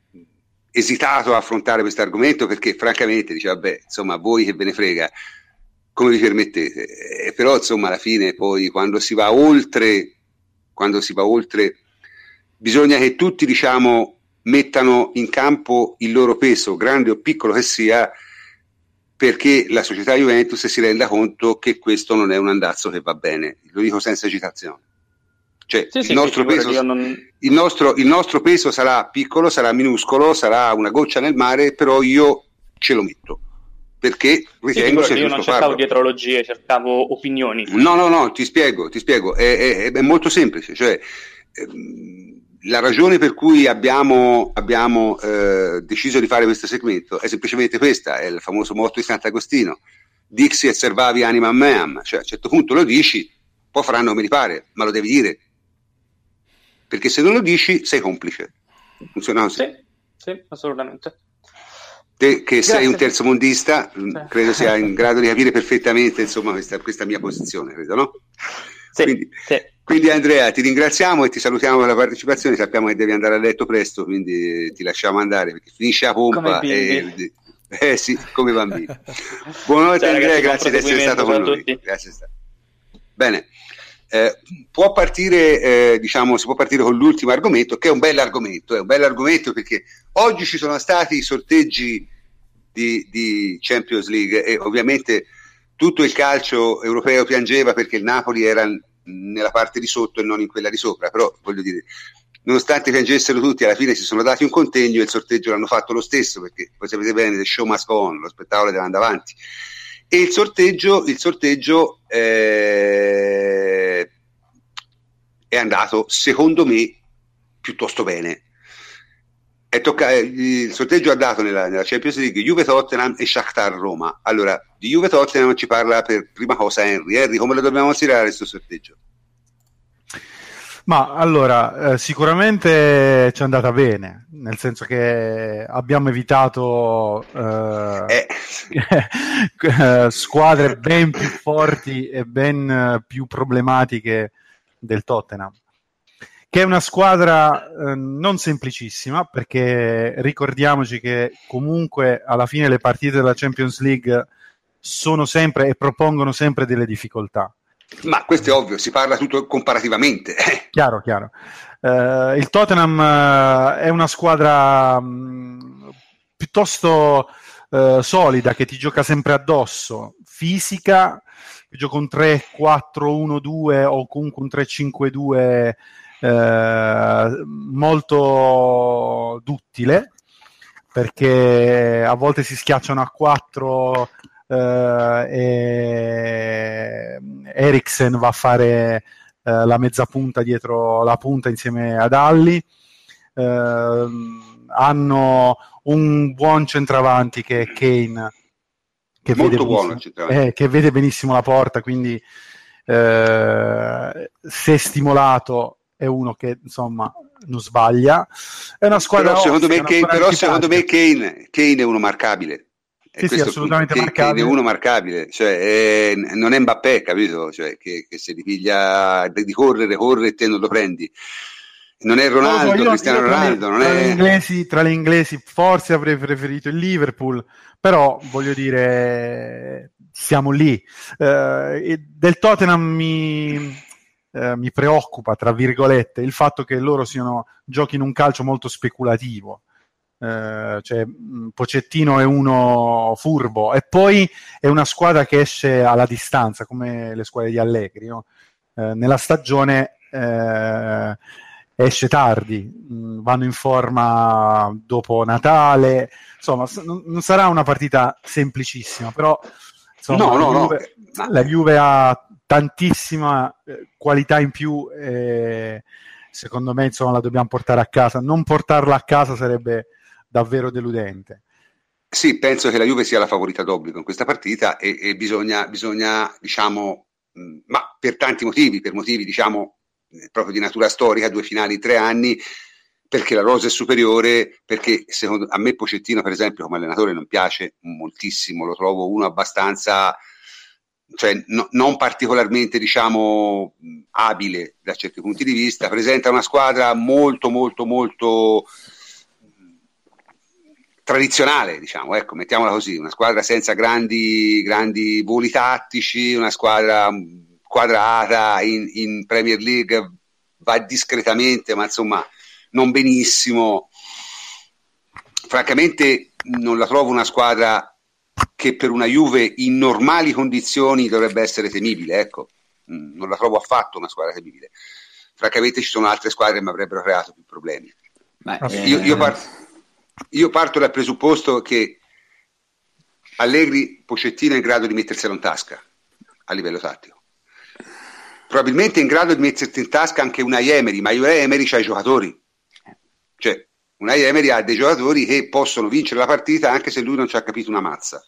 esitato a affrontare questo argomento perché francamente dice vabbè insomma voi che ve ne frega come vi permettete eh, però insomma alla fine poi quando si va oltre quando si va oltre bisogna che tutti diciamo mettano in campo il loro peso grande o piccolo che sia perché la società Juventus si renda conto che questo non è un andazzo che va bene, lo dico senza citazione. Cioè, sì, il, sì, nostro peso, non... il, nostro, il, nostro, peso sarà piccolo, sarà minuscolo, sarà una goccia nel mare, però io ce lo metto perché ritengo sì, sia io non cercavo farlo. dietrologie, cercavo opinioni. No, no, no, ti spiego, ti spiego, è, è, è molto semplice, cioè, ehm, la ragione per cui abbiamo, abbiamo eh, deciso di fare questo segmento è semplicemente questa, è il famoso motto di Sant'Agostino, Dixi et servavi anima meam, cioè a un certo punto lo dici, poi faranno come ti pare, ma lo devi dire, perché se non lo dici sei complice. Funziona così? Sì, sì assolutamente. Te che Grazie. sei un terzomondista, sì. credo sia in grado di capire perfettamente insomma, questa, questa mia posizione, credo, no? Sì, quindi, sì. quindi, Andrea ti ringraziamo e ti salutiamo per la partecipazione, sappiamo che devi andare a letto presto, quindi ti lasciamo andare perché finisce la pompa e, eh sì, come bambini. *laughs* Buonanotte Ciao, Andrea, grazie di essere stato con noi. Grazie. Bene. Eh, può partire, eh, diciamo, si può partire con l'ultimo argomento, che è un bel argomento, è un bel argomento perché oggi ci sono stati i sorteggi di, di Champions League e ovviamente tutto il calcio europeo piangeva perché il Napoli era nella parte di sotto e non in quella di sopra, però voglio dire, nonostante piangessero tutti, alla fine si sono dati un contegno e il sorteggio l'hanno fatto lo stesso perché voi sapete bene, the show must go on, lo spettacolo deve andare avanti. E il sorteggio, il sorteggio eh, è andato, secondo me, piuttosto bene. Tocca, eh, il sorteggio ha dato nella, nella, Champions League Juve Tottenham e Shakhtar Roma. Allora, di Juve Tottenham ci parla per prima cosa Henry. Henry, come lo dobbiamo tirare questo sorteggio? Ma allora, eh, sicuramente ci è andata bene, nel senso che abbiamo evitato eh, eh. *laughs* squadre ben più forti e ben più problematiche del Tottenham, che è una squadra eh, non semplicissima, perché ricordiamoci che comunque alla fine le partite della Champions League sono sempre e propongono sempre delle difficoltà ma questo è ovvio, si parla tutto comparativamente. *laughs* Chiaro, chiaro. Uh, il Tottenham uh, è una squadra um, piuttosto uh, solida che ti gioca sempre addosso, fisica, gioca un 3-4-1-2 o comunque un 3-5-2 molto duttile perché a volte si schiacciano a 4 eh, e Eriksen va a fare eh, la mezza punta dietro la punta insieme ad Alli. Eh, hanno un buon centravanti che è Kane, che, vede eh, che vede benissimo la porta, quindi eh, se stimolato è uno che insomma non sbaglia. È una squadra. Però secondo me, Kane, però secondo me Kane, Kane, è uno marcabile. Sì, sì, assolutamente che, marcabile. Che è uno marcabile, cioè, è, non è Mbappé, capito? Cioè, che, che se ti piglia di correre, corre e te non lo prendi. Non è Ronaldo, no, io, Cristiano io Ronaldo. Tra, è... le inglesi, tra, le inglesi, forse avrei preferito il Liverpool, però voglio dire, siamo lì. Eh, del Tottenham mi, eh, mi preoccupa, tra virgolette, il fatto che loro siano, giochino un calcio molto speculativo. Eh, cioè, Pocettino è uno furbo e poi è una squadra che esce alla distanza come le squadre di Allegri no? eh, nella stagione eh, esce tardi mh, vanno in forma dopo Natale insomma non, non sarà una partita semplicissima però insomma, no, no, la, Juve, no. la Juve ha tantissima eh, qualità in più e secondo me insomma la dobbiamo portare a casa non portarla a casa sarebbe davvero deludente. Sì, penso che la Juve sia la favorita d'obbligo in questa partita e, e bisogna, bisogna, diciamo, mh, ma per tanti motivi, per motivi, diciamo, proprio di natura storica, due finali in tre anni, perché la rosa è superiore, perché secondo, a me Pocettino, per esempio, come allenatore non piace moltissimo, lo trovo uno abbastanza, cioè no, non particolarmente, diciamo, abile da certi punti di vista, presenta una squadra molto, molto, molto tradizionale, diciamo, ecco, mettiamola così, una squadra senza grandi, grandi voli tattici, una squadra quadrata in, in, Premier League, va discretamente, ma insomma non benissimo. Francamente non la trovo una squadra che per una Juve in normali condizioni dovrebbe essere temibile, ecco, mm, non la trovo affatto una squadra temibile. Francamente ci sono altre squadre che mi avrebbero creato più problemi. Beh, io, io parto io parto dal presupposto che Allegri, Pocettino è in grado di metterselo in tasca a livello tattico. Probabilmente è in grado di mettersi in tasca anche una Emery, ma una Emery ha i giocatori. Cioè, una Emery ha dei giocatori che possono vincere la partita anche se lui non ci ha capito una mazza.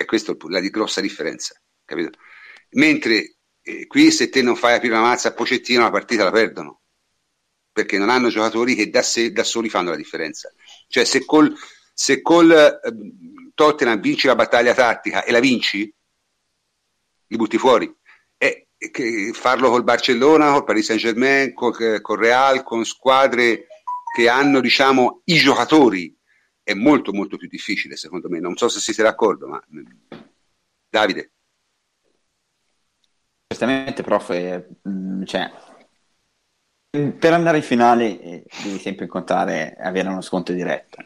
E questa è la grossa differenza, capito? Mentre eh, qui se te non fai aprire la mazza a Pocettino la partita la perdono perché non hanno giocatori che da, sé, da soli fanno la differenza. Cioè se col, se col eh, Tottenham vinci la battaglia tattica e la vinci, li butti fuori. E, farlo col Barcellona, col Paris Saint Germain, col, col Real, con squadre che hanno diciamo i giocatori è molto molto più difficile secondo me. Non so se siete d'accordo, ma Davide. Certamente, prof, eh, cioè, per andare in finale eh, devi sempre incontrare avere uno sconto diretto.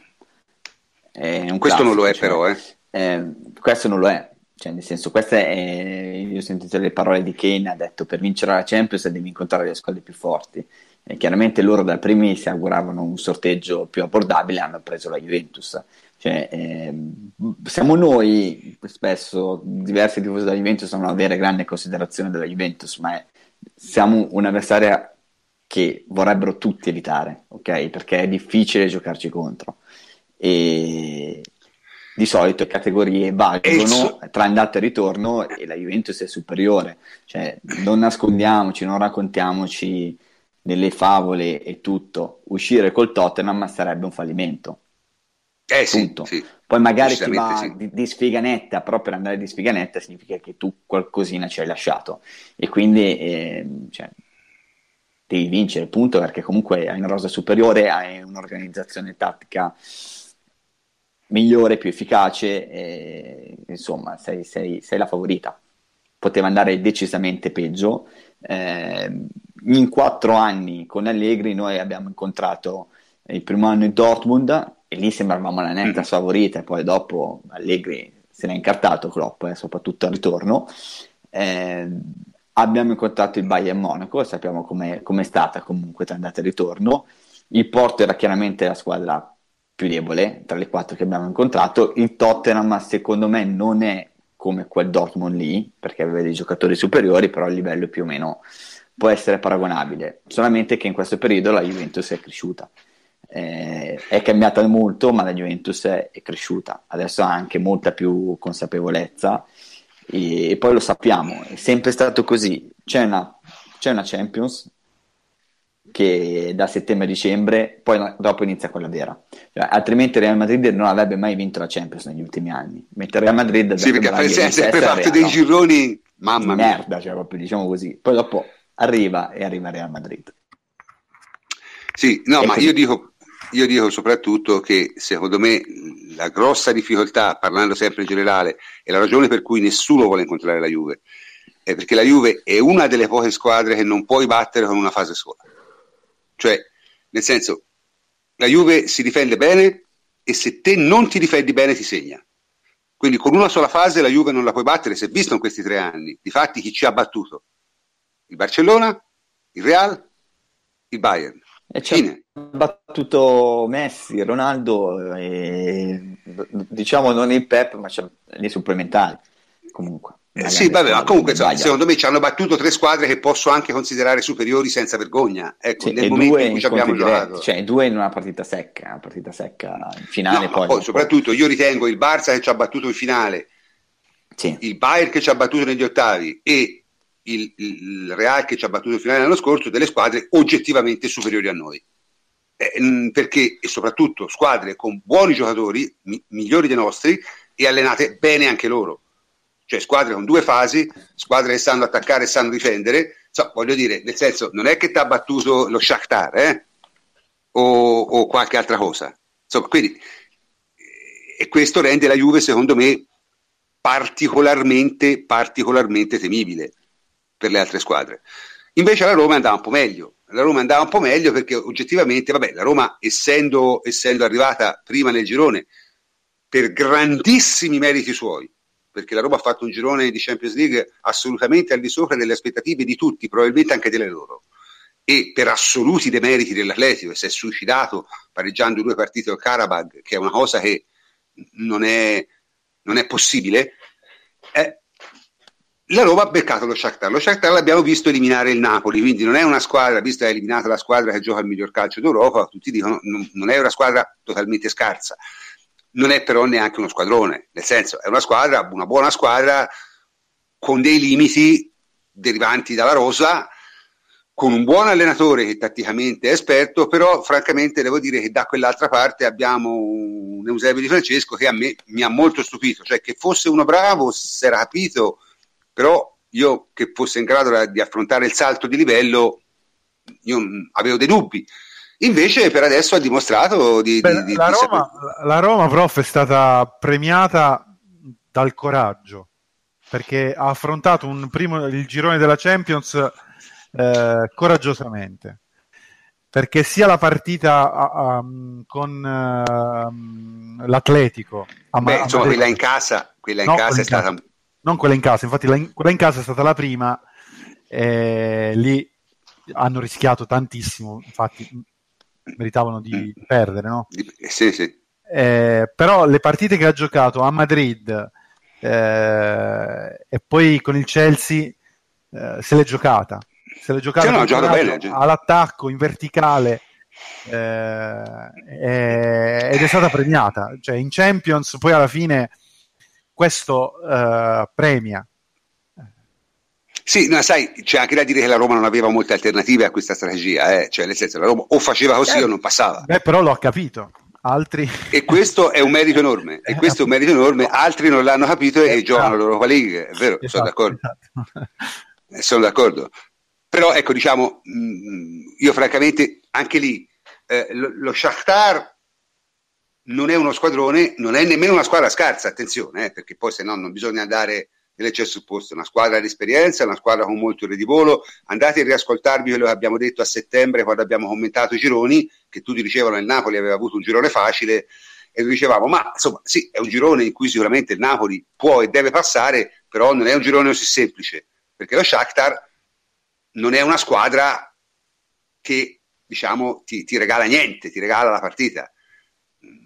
questo classico, non lo è, cioè, però. Eh, questo non lo è. Cioè, nel senso, queste è, io ho sentito le parole di Kane, ha detto per vincere la Champions devi incontrare le squadre più forti. E chiaramente loro da primi si auguravano un sorteggio più abbordabile, hanno preso la Juventus. Cioè, eh, siamo noi, spesso, diversi tifosi della Juventus non avere grande considerazione della Juventus, ma è, siamo un'avversaria che vorrebbero tutti evitare, ok? Perché è difficile giocarci contro. E di solito categorie valgono tra andata e ritorno e la Juventus è superiore. Cioè, non nascondiamoci, non raccontiamoci delle favole e tutto. Uscire col Tottenham sarebbe un fallimento eh sì, sì. Poi magari si va sì. di, di, sfiganetta, però per andare di sfiganetta significa che tu qualcosina ci hai lasciato e quindi eh, cioè, devi vincere, punto, perché comunque hai una rosa superiore, hai un'organizzazione tattica migliore, più efficace, e, insomma sei, sei, sei, la favorita. Poteva andare decisamente peggio. Eh, in quattro anni con Allegri noi abbiamo incontrato il primo anno in Dortmund e lì sembravamo la netta mm. favorita e poi dopo Allegri se n'è incartato Klopp, eh, soprattutto al ritorno. Eh, abbiamo incontrato il Bayern Monaco, sappiamo com'è, com'è stata comunque tra andata e ritorno. Il Porto era chiaramente la squadra più debole tra le quattro che abbiamo incontrato. Il Tottenham, secondo me, non è come quel Dortmund lì, perché aveva dei giocatori superiori, però il livello più o meno può essere paragonabile. Solamente che in questo periodo la Juventus è cresciuta. Eh, è cambiata molto, ma la Juventus è, è, cresciuta, adesso ha anche molta più consapevolezza. E, e, poi lo sappiamo, è sempre stato così, c'è una, c'è una Champions che da settembre a dicembre, poi dopo inizia quella vera. Cioè, altrimenti Real Madrid non avrebbe mai vinto la Champions negli ultimi anni. Mentre Real Madrid sì, perché è sempre fatto dei gironi, mamma mia. merda, cioè, proprio, diciamo così. Poi dopo arriva e arriva Real Madrid. Sì, no, e ma così. io dico io dico soprattutto che secondo me la grossa difficoltà, parlando sempre in generale, e la ragione per cui nessuno vuole incontrare la Juve, è perché la Juve è una delle poche squadre che non puoi battere con una fase sola. Cioè, nel senso, la Juve si difende bene e se te non ti difendi bene ti segna. Quindi con una sola fase la Juve non la puoi battere, si è visto in questi tre anni. Difatti chi ci ha battuto? Il Barcellona, il Real, il Bayern. E ci ha battuto Messi, Ronaldo, e, diciamo non il Pep, ma nei supplementari comunque. Eh, sì, vabbè, ma comunque insomma, secondo me ci hanno battuto tre squadre che posso anche considerare superiori senza vergogna. Ecco, sì, nel momento in cui ci abbiamo giocato. Cioè, due in una partita secca, una partita secca in finale. No, poi, poi soprattutto io ritengo il Barça che ci ha battuto in finale, sì. il Bayern che ci ha battuto negli ottavi e il, il Real che ci ha battuto in finale l'anno scorso delle squadre oggettivamente superiori a noi. Eh, perché, e soprattutto, squadre con buoni giocatori, mi, migliori dei nostri, e allenate bene anche loro. Cioè squadre con due fasi, squadre che sanno attaccare e sanno difendere. So, voglio dire, nel senso, non è che ti ha battuto lo Shakhtar, eh? o, o qualche altra cosa. Insomma, quindi, e questo rende la Juve, secondo me, particolarmente, particolarmente temibile per le altre squadre. Invece la Roma andava un po' meglio. La Roma andava un po' meglio perché oggettivamente, vabbè, la Roma essendo, essendo arrivata prima nel girone per grandissimi meriti suoi, perché la Roma ha fatto un girone di Champions League assolutamente al di sopra delle aspettative di tutti, probabilmente anche delle loro, e per assoluti demeriti dell'Atletico, si è suicidato pareggiando due partite al Karabag, che è una cosa che non è, non è possibile, eh, la Roma ha beccato lo Shakhtar. Lo Shakhtar l'abbiamo visto eliminare il Napoli, quindi non è una squadra, visto che ha eliminato la squadra che gioca il miglior calcio d'Europa, tutti dicono non è una squadra totalmente scarsa. Non è però neanche uno squadrone, nel senso è una squadra, una buona squadra con dei limiti derivanti dalla rosa, con un buon allenatore che tatticamente è esperto, però francamente devo dire che da quell'altra parte abbiamo un Eusebio Di Francesco che a me mi ha molto stupito, cioè che fosse uno bravo, si era capito però io che fosse in grado di affrontare il salto di livello, io avevo dei dubbi. Invece per adesso ha dimostrato di... Beh, di, la, di Roma, la, Roma, prof, è stata premiata dal coraggio, perché ha affrontato primo, il girone della Champions eh, coraggiosamente. Perché sia la partita uh, con uh, l'Atletico... Beh, insomma, quella in casa, quella in no, casa è stata non quella in casa, infatti la in, quella in casa è stata la prima, eh, lì hanno rischiato tantissimo, infatti meritavano di mm. perdere, no? Sì, sì. eh, però le partite che ha giocato a Madrid eh, e poi con il Chelsea eh, se l'è giocata. Se l'è giocata sì, no, giocato bene, all'attacco, in verticale. Eh, ed è stata premiata cioè in Champions poi alla fine questo eh, premia sì, no, sai, c'è anche da dire che la Roma non aveva molte alternative a questa strategia, eh? cioè nel senso la Roma o faceva così eh, o non passava. Beh, però l'ho capito. Altri... E questo è un merito enorme, e questo è un merito enorme, altri non l'hanno capito e giocano l'Europa League, è vero, esatto, sono d'accordo. Esatto. Eh, sono d'accordo. Però ecco, diciamo, mm, io francamente, anche lì, eh, lo, lo Shakhtar non è uno squadrone, non è nemmeno una squadra scarsa, attenzione, eh, perché poi se no non bisogna andare nell'eccesso opposto, una squadra di esperienza, una squadra con molto di volo, andate a riascoltarvi quello che abbiamo detto a settembre quando abbiamo commentato i gironi, che tutti dicevano che il Napoli aveva avuto un girone facile e dicevamo ma insomma sì, è un girone in cui sicuramente il Napoli può e deve passare, però non è un girone così semplice, perché lo Shakhtar non è una squadra che diciamo ti, ti regala niente, ti regala la partita,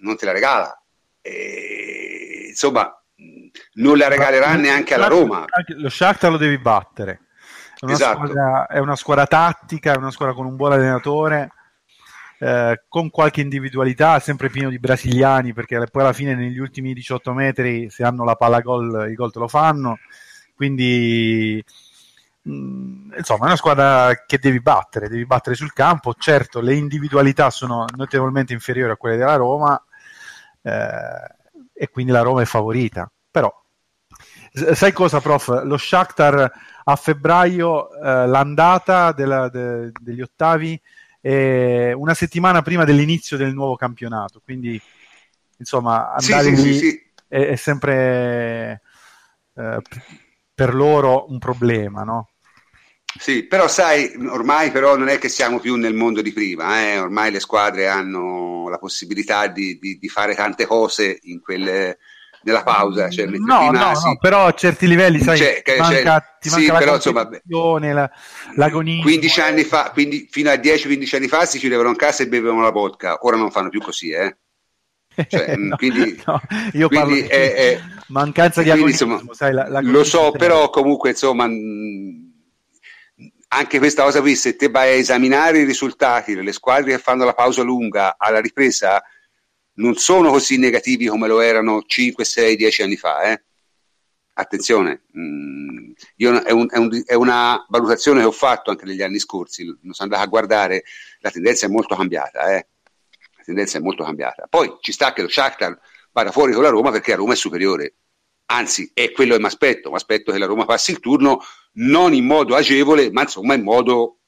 non te la regala. E, insomma, non la regalerà Ma, neanche alla Roma. Lo Shakhtar lo devi battere. È una, esatto. squadra, è una squadra tattica, è una squadra con un buon allenatore. Eh, con qualche individualità, sempre pieno di brasiliani, perché poi alla fine negli ultimi 18 metri, se hanno la palla gol, i gol te lo fanno. Quindi, mh, mm, insomma, è una squadra che devi battere, devi battere sul campo. Certo, le individualità sono notevolmente inferiori a quelle della Roma, eh, e quindi la Roma è favorita. Però, sai cosa, prof? Lo Shakhtar a febbraio, eh, l'andata della, de, degli ottavi, è una settimana prima dell'inizio del nuovo campionato. Quindi, insomma, andare sì, sì, sì, è, è, sempre eh, per loro un problema, no? Sì, però sai, ormai però non è che siamo più nel mondo di prima, eh? ormai le squadre hanno la possibilità di, di, di fare tante cose in quelle, nella pausa. Cioè, no, no, sì. no, però a certi livelli, sai, cioè, ti manca, ti manca sì, però, insomma, la, l'agonismo. 15 anni fa, quindi, fino a 10-15 anni fa si chiudevano in casa e bevevano la vodka, ora non fanno più così, eh. Cioè, *laughs* no, quindi, no, io quindi parlo è, è, mancanza di agonismo, insomma, sai, la, lo so, però comunque insomma anche questa cosa qui, se te vai a esaminare i risultati delle squadre che fanno la pausa lunga alla ripresa, non sono così negativi come lo erano 5, 6, 10 anni fa. Eh? Attenzione, mm, io, è, un, è, un, è, una valutazione che ho fatto anche negli anni scorsi, non sono andato a guardare, la tendenza è molto cambiata. Eh? La tendenza è molto cambiata. Poi ci sta che lo Shakhtar vada fuori con la Roma perché la Roma è superiore anzi è quello che mi aspetto, mi aspetto che la Roma passi il turno non in modo agevole, ma insomma in modo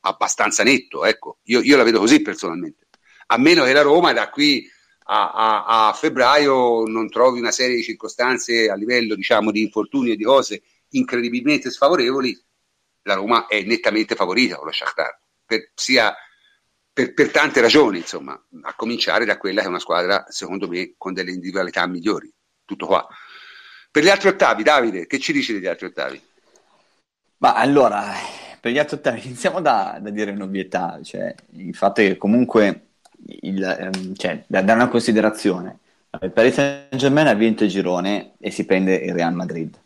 abbastanza netto, ecco, io, io la vedo così personalmente, a meno che la Roma da qui a, a, a, febbraio non trovi una serie di circostanze a livello diciamo di infortuni e di cose incredibilmente sfavorevoli, la Roma è nettamente favorita con lo Shakhtar, per, sia per, per, tante ragioni, insomma, a cominciare da quella che è una squadra, secondo me, con delle individualità migliori. Tutto qua. Per gli altri ottavi, Davide, che ci dici degli altri ottavi? Ma allora, per gli ottavi *laughs* iniziamo da, da dire un'ovvietà, cioè il fatto che comunque, il, ehm, cioè, da, da, una considerazione, il Paris Saint Germain ha vinto il girone e si prende il Real Madrid.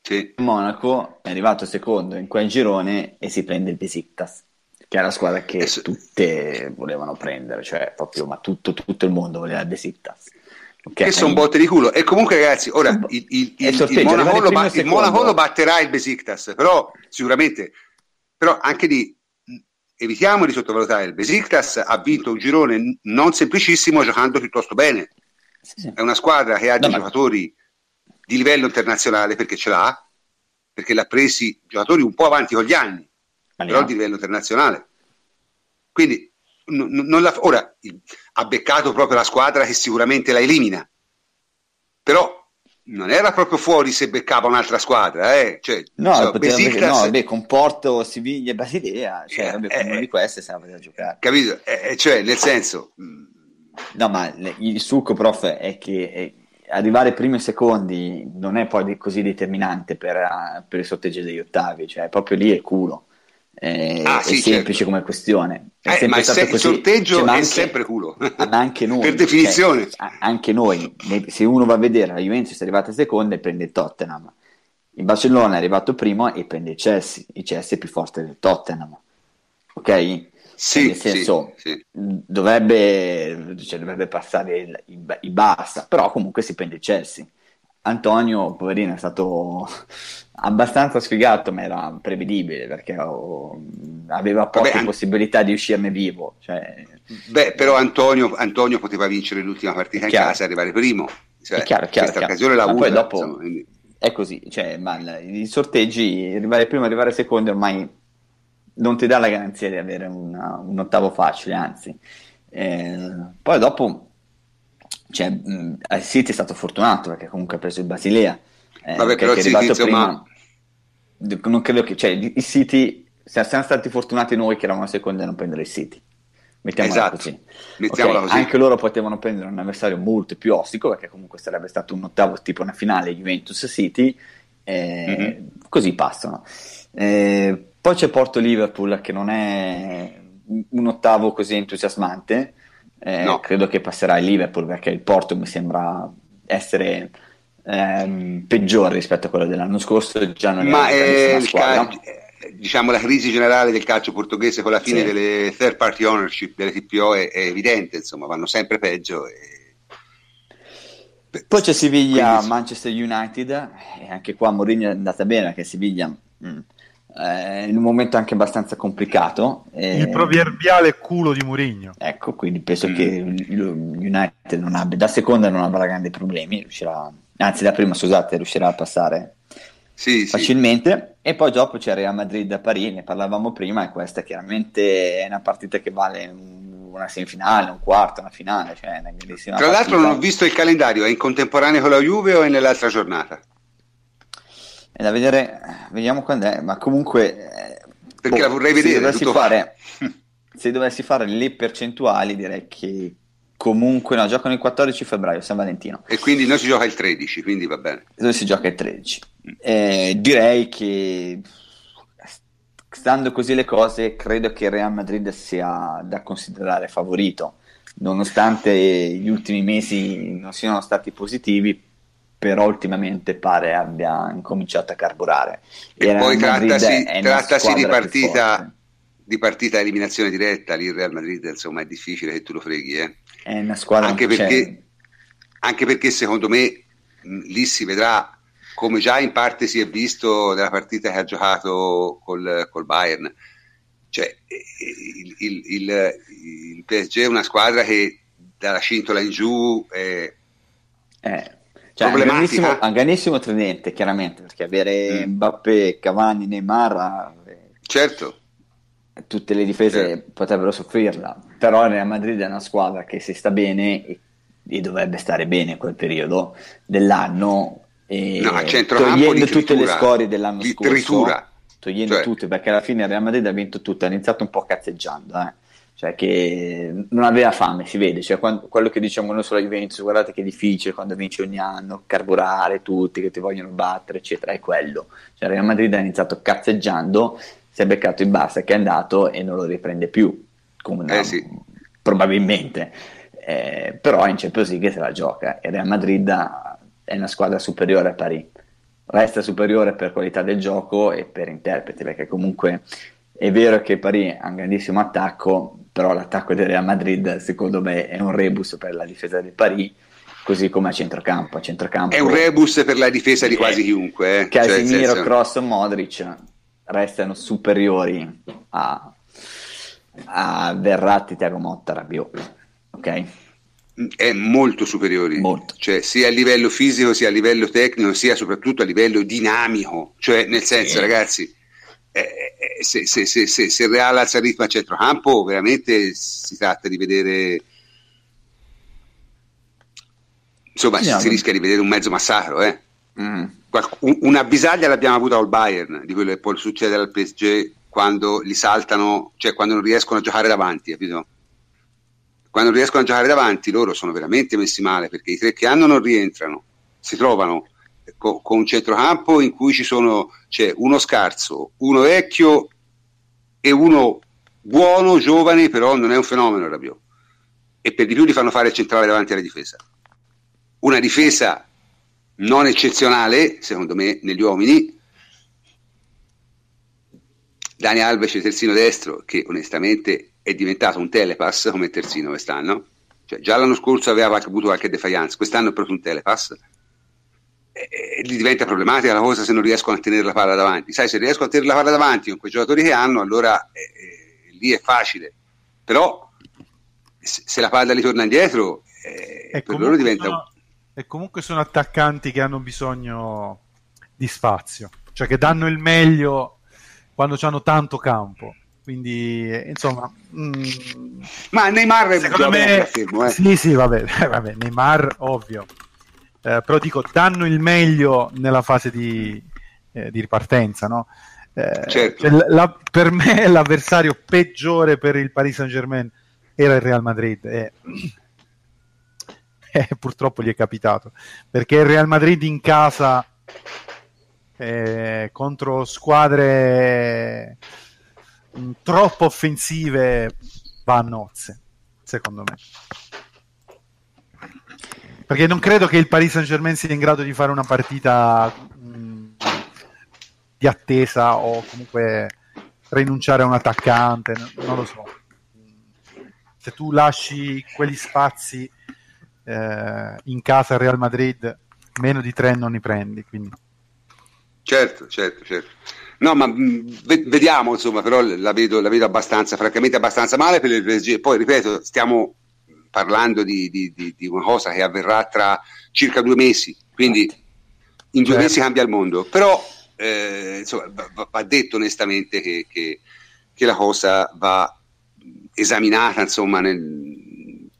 Sì. Monaco è arrivato secondo in quel girone e si prende il Besiktas, che è la squadra che tutte volevano prendere, cioè proprio, ma tutto, tutto il mondo voleva il Besiktas. Okay. Che sono botte di culo. E comunque, ragazzi, ora il, il, il, il Monaco, lo, ba- Monaco lo batterà il Besiktas, però sicuramente, però anche lì evitiamo di sottovalutare. Il Besiktas ha vinto un girone non semplicissimo giocando piuttosto bene. Sì, sì. È una squadra che ha dei no, giocatori ma... di livello internazionale perché ce l'ha, perché l'ha presi giocatori un po' avanti con gli anni, ma però di livello internazionale. Quindi non la, ora ha beccato proprio la squadra che sicuramente la elimina, però non era proprio fuori se beccava un'altra squadra. Eh? Cioè, no, so, Besiktas... no vabbè, con Porto, Siviglia e Basilea, cioè, eh, vabbè, eh, una di queste se la poteva giocare. Capito? Eh, eh cioè, nel senso... Mm. No, ma il succo, prof, è che eh, arrivare primi e secondi non è poi così determinante per, per il sotteggio degli ottavi, cioè proprio lì è culo eh, ah, sì, è semplice certo. come questione. È eh, ma se- il sorteggio cioè, è anche, sempre culo. *laughs* Ma anche noi. per definizione. Cioè, anche noi. Se uno va a vedere la Juventus è arrivata seconda e prende il Tottenham. Il Barcellona è arrivato primo e prende il Chelsea. Il Chelsea è più forte del Tottenham. Ok? Sì, nel senso, sì, sì. Dovrebbe, cioè, dovrebbe passare il, il, il basta, però comunque si prende il Chelsea. Antonio, poverino, è stato abbastanza sfigato, ma era prevedibile perché oh, aveva poche Vabbè, possibilità di uscirne vivo. Cioè... Beh, però Antonio, Antonio, poteva vincere l'ultima partita in casa e arrivare primo. Cioè, è chiaro, chiaro, questa chiaro. occasione la usa. dopo insomma, quindi... È così, cioè, ma i sorteggi, arrivare primo arrivare secondo ormai non ti dà la garanzia di avere una, un ottavo facile, anzi. Eh, poi dopo cioè, mh, il City è stato fortunato perché comunque ha preso il Basilea. Eh, Vabbè, però è arrivato City, prima. Insomma... Non credo che, cioè, il City, siamo stati fortunati noi che eravamo secondi a non prendere il City. Mettiamola esatto. così. Mettiamola okay, così. Anche loro potevano prendere un avversario molto più ostico perché comunque sarebbe stato un ottavo tipo una finale Juventus City. Eh, mm-hmm. Così passano. Eh, poi c'è Porto Liverpool che non è un ottavo così entusiasmante eh, no. Credo che passerà il Liverpool perché il Porto mi sembra essere ehm, peggiore rispetto a quello dell'anno scorso. Già non Ma è ca- diciamo la crisi generale del calcio portoghese con la fine sì. delle third party ownership delle TPO è, è evidente, insomma, vanno sempre peggio. E... Poi c'è Siviglia, Quindi... Manchester United, e anche qua Mourinho è andata bene perché Siviglia mm, eh, in un momento anche abbastanza complicato. Eh, il proverbiale culo di Mourinho. Ecco, quindi penso mm. che United non abbia, da seconda non avrà grandi problemi, riuscirà, anzi da prima scusate, riuscirà a passare sì, facilmente. Sì. E poi dopo c'è Real Madrid da Parigi, ne parlavamo prima, e questa chiaramente è una partita che vale una semifinale, un quarto, una finale. Cioè una Tra l'altro non ho visto il calendario, è in contemporanea con la Juve o è nell'altra giornata? È da vedere, vediamo quando è, ma comunque... Eh, Perché boh, la vorrei vedere. Se dovessi, fare, *laughs* se dovessi fare le percentuali direi che comunque no, giocano il 14 febbraio, San Valentino. E quindi noi si gioca il 13, quindi va bene. Dove si gioca il 13. Eh, direi che stando così le cose, credo che il Real Madrid sia da considerare favorito, nonostante gli ultimi mesi non siano stati positivi, però ultimamente pare abbia incominciato a carburare. E, e poi trattasi, trattasi di partita di partita a eliminazione diretta lì il Real Madrid insomma è difficile che tu lo freghi eh. è una squadra anche perché, anche perché secondo me lì si vedrà come già in parte si è visto nella partita che ha giocato col, col Bayern cioè il, il, il, il, PSG è una squadra che dalla cintola in giù è, eh cioè, grandissimo, un grandissimo tridente, chiaramente, perché avere mm. Mbappé, Cavani, Neymar... Eh, certo. Tutte le difese certo. potrebbero soffrirla, però Real Madrid è una squadra che si sta bene e, e dovrebbe stare bene in quel periodo dell'anno e no, togliendo tutte le scorie dell'anno scorso togliendo cioè. tutte perché alla fine Real Madrid ha vinto tutto ha iniziato un po' cazzeggiando eh cioè che non aveva fame, si vede, cioè quando, quello che diciamo noi sulla Juventus, guardate che è difficile quando vinci ogni anno, carburare tutti che ti vogliono battere, eccetera, è quello. Cioè Real Madrid ha iniziato cazzeggiando, si è beccato il Barça che è andato e non lo riprende più, come, eh sì. probabilmente. Eh, però in Champions League se la gioca e Real Madrid è una squadra superiore a Paris. Resta superiore per qualità del gioco e per interpreti, perché comunque è vero che Paris ha un grandissimo attacco, però l'attacco del Real Madrid secondo me è un rebus per la difesa del Paris così come a centrocampo. A centrocampo è un rebus per la difesa di quasi chiunque. Eh. Casimiro, cioè, Cross, Modric restano superiori a, a Verratti, Tiago Motta, Rabiot. Ok? È molto superiori, molto. Cioè, sia a livello fisico, sia a livello tecnico, sia soprattutto a livello dinamico. Cioè, nel senso, eh. ragazzi, eh, eh, se, se, se, se, il Real alza il ritmo a centrocampo, veramente si tratta di vedere. Insomma, si, si rischia di vedere un mezzo massacro. Eh. Mm. Una bisaglia l'abbiamo avuta al Bayern, di quello che può succedere al PSG quando li saltano, cioè quando non riescono a giocare davanti, capito? Quando non riescono a giocare davanti, loro sono veramente messi male perché i tre che hanno non rientrano, si trovano con, con un centrocampo in cui ci sono, c'è uno scarso, uno vecchio e uno buono, giovane, però non è un fenomeno Rabiot. E per di più gli fanno fare centrale davanti alla difesa. Una difesa non eccezionale, secondo me, negli uomini. Dani Alves, terzino destro, che onestamente è diventato un telepass come terzino quest'anno. Cioè, già l'anno scorso aveva avuto qualche defiance, quest'anno è proprio un telepass. E, e gli diventa problematica la cosa se non riescono a tenere la palla davanti. Sai, se riescono a tenere la palla davanti con quei giocatori che hanno, allora eh, eh, lì è facile. Però se, la palla ritorna indietro, eh, per loro diventa... Sono, e comunque sono attaccanti che hanno bisogno di spazio, cioè che danno il meglio quando hanno tanto campo. Quindi, insomma, mm, ma Neymar secondo me, affermo, eh. sì, sì, vabbè, *laughs* vabbè, Neymar, ovvio, eh, però dico, danno il meglio nella fase di, eh, di ripartenza, no? Eh, certo. cioè, la, per me *laughs* l'avversario peggiore per il Paris Saint Germain era il Real Madrid e eh, *laughs* purtroppo gli è capitato perché il Real Madrid in casa eh, contro squadre mm, troppo offensive va a nozze secondo me. Perché non credo che il Paris Saint Germain sia in grado di fare una partita mh, mm, di attesa o comunque rinunciare a un attaccante non lo so. Se tu lasci quegli spazi eh, in casa Real Madrid meno di tre non li prendi quindi. certo certo certo no ma mm, vediamo insomma però la vedo, la vedo abbastanza francamente abbastanza male per il PSG poi ripeto stiamo parlando di, di, di, di, una cosa che avverrà tra circa due mesi quindi in due certo. mesi cambia il mondo però eh, insomma, va, va, detto onestamente che, che, che la cosa va esaminata insomma nel,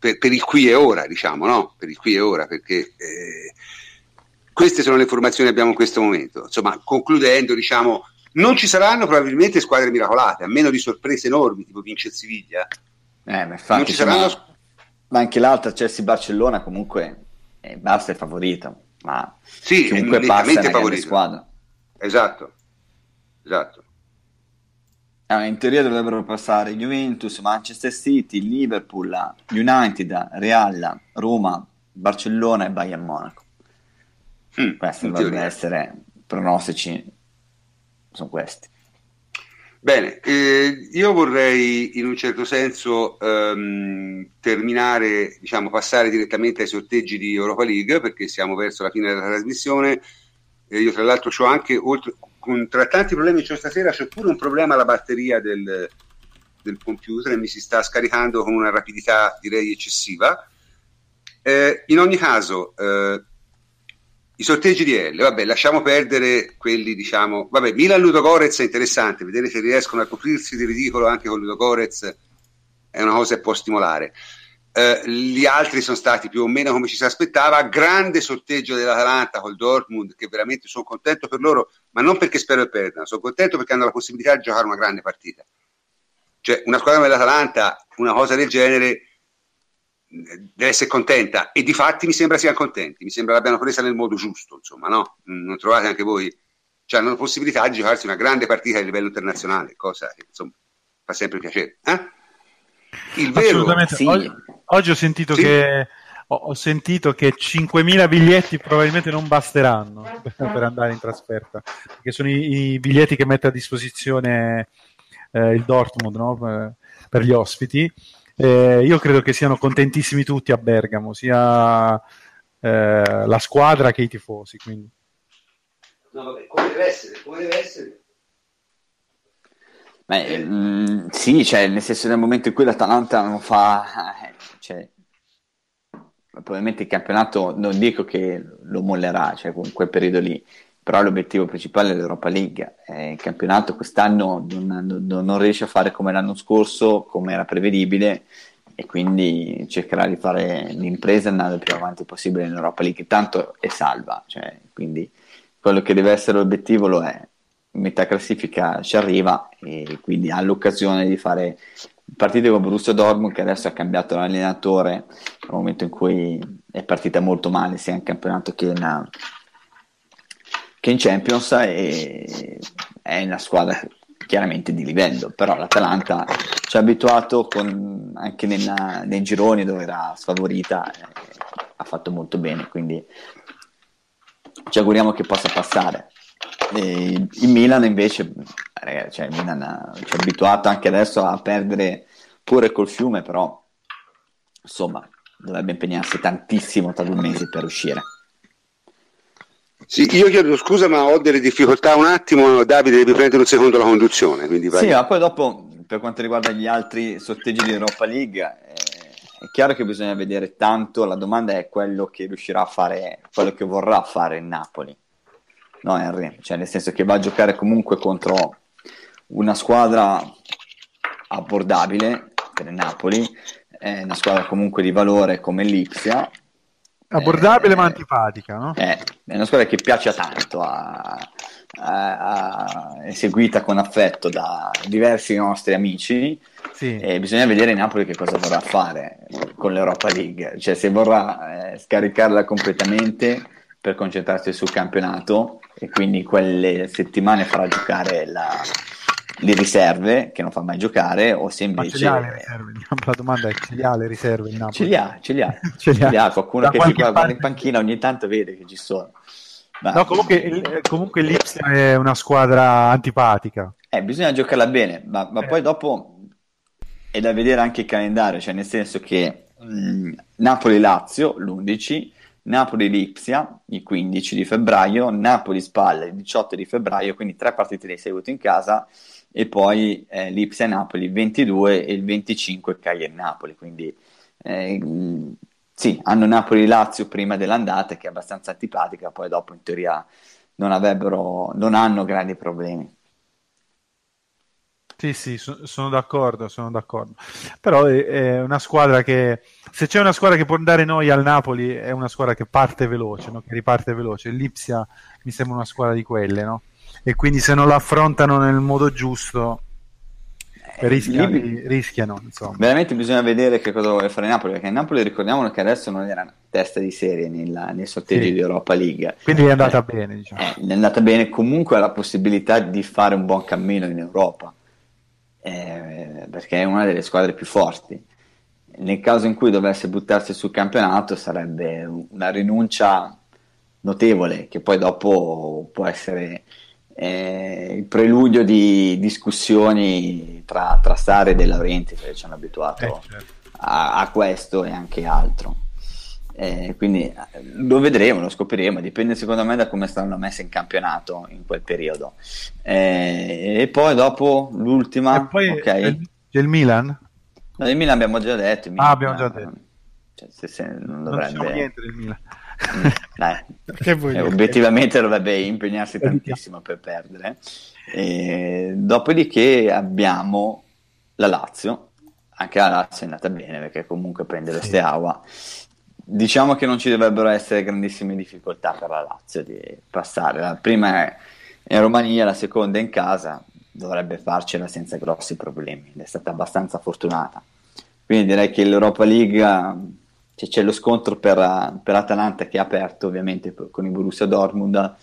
per, per, il qui e ora, diciamo, no? Per il qui e ora, perché eh, queste sono le informazioni che abbiamo in questo momento. Insomma, concludendo, diciamo, non ci saranno probabilmente squadre miracolate, a meno di sorprese enormi, tipo vince Siviglia. Eh, ma infatti, saranno... ma, ma anche l'altra Chelsea-Barcellona comunque eh, basta è favorito, ma sì, comunque passa è una squadra. Esatto, esatto. Allora, in teoria dovrebbero passare Juventus, Manchester City, Liverpool, United, Real, Roma, Barcellona e Bayern Monaco. Mm, questi dovrebbero essere pronostici, sono questi. Bene, eh, io vorrei in un certo senso ehm, terminare, diciamo, passare direttamente ai sorteggi di Europa League perché siamo verso la fine della trasmissione. Eh, io tra l'altro ho anche, oltre, con, tra tanti problemi che ho stasera, c'è pure un problema alla batteria del, del computer e mi si sta scaricando con una rapidità direi eccessiva. Eh, in ogni caso, eh, i sorteggi di L, vabbè, lasciamo perdere quelli, diciamo, vabbè, Milan Ludogorez è interessante, vedere se riescono a coprirsi di ridicolo anche con Ludogorez è una cosa che può stimolare. Eh, gli altri sono stati più o meno come ci si aspettava. Grande sorteggio dell'Atalanta col Dortmund, che veramente sono contento per loro, ma non perché spero che perdano, sono contento perché hanno la possibilità di giocare una grande partita. Cioè, una squadra come l'Atalanta, una cosa del genere, deve essere contenta e di fatti mi sembra siano contenti, mi sembra l'abbiano presa nel modo giusto, insomma, no? Non trovate anche voi? Cioè, hanno la possibilità di giocarsi una grande partita a livello internazionale, cosa che insomma fa sempre piacere. Eh? Il vero, sì. oggi, oggi, ho sentito sì. che ho sentito che 5.000 biglietti probabilmente non basteranno *laughs* per andare in trasferta, perché sono i, i biglietti che mette a disposizione eh, il Dortmund no? per, per, gli ospiti. Eh, io credo che siano contentissimi tutti a Bergamo, sia eh, la squadra che i tifosi. Quindi. No, vabbè, come deve essere, come deve essere. Beh, mh, mm, sì, cioè, nel senso nel momento in cui l'Atalanta non fa... Eh, cioè, probabilmente il campionato non dico che lo mollerà, cioè in quel periodo lì, però l'obiettivo principale è l'Europa League. Eh, il campionato quest'anno non, non, non, riesce a fare come l'anno scorso, come era prevedibile, e quindi cercherà di fare l'impresa e andare il più avanti possibile in Europa League. Tanto è salva, cioè, quindi quello che deve essere l'obiettivo lo è metà classifica ci arriva e quindi ha l'occasione di fare partite con Borussia Dortmund che adesso ha cambiato l'allenatore nel momento in cui è partita molto male sia in campionato che in, che in Champions e è una squadra chiaramente di livello, però l'Atalanta ci ha abituato con, anche nella, nei gironi dove era sfavorita, eh, ha fatto molto bene, quindi ci auguriamo che possa passare. E il Milan invece, ragazzi, cioè il Milan ci ha abituato anche adesso a perdere pure col fiume, però insomma dovrebbe impegnarsi tantissimo tra due mesi per uscire. Sì, io chiedo scusa, ma ho delle difficoltà un attimo. Davide, devi prendere un secondo la conduzione. Sì, ma poi dopo, per quanto riguarda gli altri sorteggi di Europa League, eh, è chiaro che bisogna vedere tanto. La domanda è quello che riuscirà a fare, quello che vorrà fare il Napoli. No, Henry, cioè nel senso che va a giocare comunque contro una squadra abbordabile per il Napoli, è una squadra comunque di valore come l'Ipsia Abbordabile eh, ma antipatica, no? Eh, è una squadra che piace tanto, a, a, a, è seguita con affetto da diversi nostri amici sì. e bisogna vedere Napoli che cosa vorrà fare con l'Europa League, cioè se vorrà eh, scaricarla completamente per concentrarsi sul campionato e quindi quelle settimane farà giocare la, le riserve che non fa mai giocare o se invece ce le riserve? la domanda è ce li ha le riserve in Napoli? ce li ha, ce li ha, *laughs* ce li ha. Ce li ha. qualcuno da che si guarda in panchina ogni tanto vede che ci sono Ma... no, comunque, comunque l'Ipsia è una squadra antipatica eh, bisogna giocarla bene ma, ma eh. poi dopo è da vedere anche il calendario cioè nel senso che mh, Napoli-Lazio l'11 Napoli-Lipsia il 15 di febbraio, Napoli-Spalla il 18 di febbraio, quindi tre partite di seguito in casa e poi eh, Lipsia Napoli il 22 e il 25 Cagliari-Napoli, quindi eh, sì, hanno Napoli-Lazio prima dell'andata che è abbastanza antipatica, poi dopo in teoria non, avrebbero, non hanno grandi problemi. Sì, sì, so, sono d'accordo, sono d'accordo. Però è, è, una squadra che, se c'è una squadra che può dare noi al Napoli, è una squadra che parte veloce, no? che riparte veloce. L'Ipsia mi sembra una squadra di quelle, no? e quindi se non lo affrontano nel modo giusto eh, rischiano, lì, rischiano insomma. veramente bisogna vedere che cosa vuole fare Napoli perché Napoli ricordiamolo che adesso non era testa di serie nella, nei sorteggi sì. di Europa League quindi è andata eh, bene diciamo. eh, è andata bene comunque ha la possibilità di fare un buon cammino in Europa eh, perché è una delle squadre più forti nel caso in cui dovesse buttarsi sul campionato sarebbe una rinuncia notevole che poi dopo può essere eh, il preludio di discussioni tra, tra Sare e De Laurenti, perché ci hanno abituato eh, certo. a, a, questo e anche altro. Eh, quindi eh, lo vedremo, lo scopriremo, dipende secondo me da come saranno messe in campionato in quel periodo. Eh, e poi dopo l'ultima, e poi okay. c'è il Milan? No, il Milan abbiamo già detto. Milan, ah, abbiamo già detto. Cioè, se, se non dovrebbe... Non niente del Milan. *laughs* eh, obiettivamente dovrebbe impegnarsi tantissimo per perdere. E, dopodiché abbiamo la Lazio, anche la Lazio è andata bene perché comunque prende lo sì. Steaua. Diciamo che non ci dovrebbero essere grandissime difficoltà per la Lazio di passare. La prima è in Romania, la seconda in casa, dovrebbe farcela senza grossi problemi. È stata abbastanza fortunata. Quindi direi che l'Europa League cioè, c'è lo scontro per, per, Atalanta che è aperto ovviamente con il Borussia Dortmund,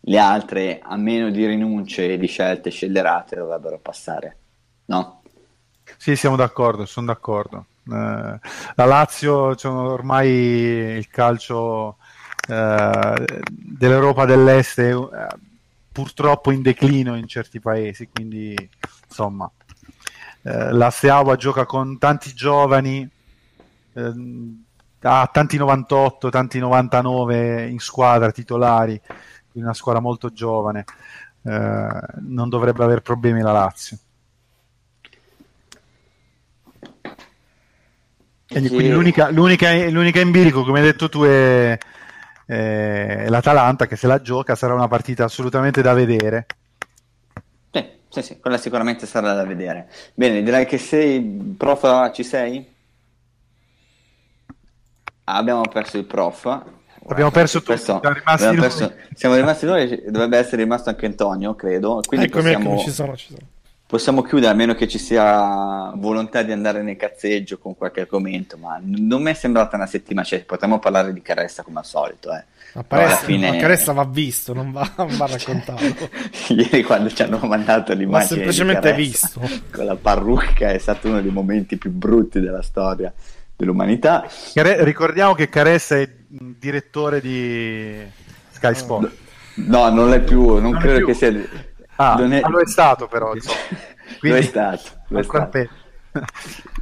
le altre a meno di rinunce e di scelte scellerate dovrebbero passare, no? Sì, siamo d'accordo, sono d'accordo. Eh, la Lazio, cioè, ormai il calcio eh, dell'Europa dell'Est è eh, purtroppo in declino in certi paesi, quindi insomma eh, la Steaua gioca con tanti giovani ha tanti 98, tanti 99 in squadra titolari, quindi una squadra molto giovane, eh, non dovrebbe avere problemi la Lazio. Quindi, sì. quindi l'unica, l'unica, l'unica, in bilico, come hai detto tu, è, è, l'Atalanta che se la gioca sarà una partita assolutamente da vedere. Sì, sì, sì, quella sicuramente sarà da vedere. Bene, direi che sei, prof, ci sei? abbiamo perso il prof. Abbiamo perso tutti, siamo rimasti, abbiamo perso, siamo rimasti noi, dovrebbe essere rimasto anche Antonio, credo. Quindi eccomi, possiamo... eccomi, ci sono, ci sono. Possiamo chiudere a meno che ci sia volontà di andare nel cazzeggio con qualche argomento, ma non mi è sembrata una settimana, cioè potremmo parlare di Caressa come al solito, eh. Ma Caressa, fine... Caressa va visto, non va, non va raccontato. *laughs* Ieri quando ci hanno mandato l'immagine Va semplicemente visto. *laughs* Con la parrucca è stato uno dei momenti più brutti della storia dell'umanità. Care- ricordiamo che Caressa è direttore di Sky Sport. No, non è più, non, non credo più. che sia Ah, non è... lo è stato però. *laughs* Quindi... Lo è stato. *laughs* Lo è stato.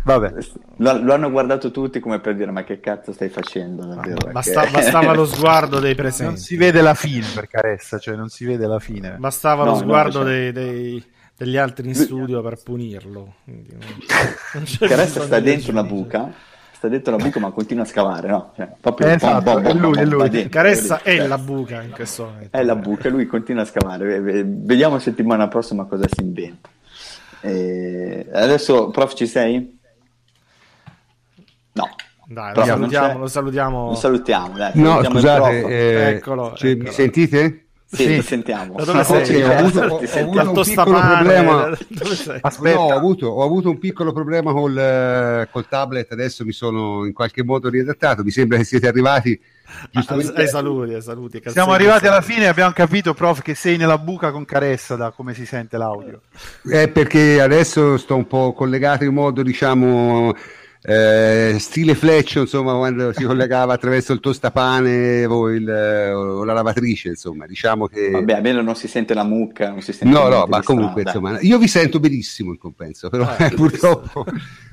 Vabbè. Lo, lo, hanno guardato tutti come per dire ma che cazzo stai facendo davvero? Basta, bastava lo sguardo dei presenti. Non si vede la fine per Caressa, cioè non si vede la fine. Bastava no, lo sguardo no, dei, dei, degli altri in studio per punirlo. Quindi non, *laughs* non Caressa sta dentro una buca sta dentro la buca ma continua a scavare, no? Cioè, proprio eh, esatto, bom, bom, è lui, è lui. Dentro, Caressa è la buca in questo momento. È la buca, lui continua a scavare. Vediamo settimana prossima cosa si inventa. E adesso, prof, ci sei? No. Dai, lo salutiamo, lo salutiamo. Lo salutiamo, dai. No, salutiamo scusate, eh, eccolo, cioè, eccolo. mi sentite? Sì, sì. sentiamo. Da *laughs* dove sei? Sì, ho avuto, ho, ho avuto un piccolo problema. Aspetta. No, ho avuto, ho avuto, un piccolo problema col, eh, col, tablet. Adesso mi sono in qualche modo riadattato. Mi sembra che siete arrivati. Giustamente... Ai saluti, ai saluti. Siamo arrivati alla fine e abbiamo capito, prof, che sei nella buca con Caressa da come si sente l'audio. È perché adesso sto un po' collegato in modo, diciamo eh, stile Fletch, insomma, quando si collegava attraverso il tostapane o, il, o, la lavatrice, insomma, diciamo che... Vabbè, almeno non si sente la mucca, non si sente No, no, ma comunque, strada. insomma, io vi sento benissimo in compenso, però ah, purtroppo...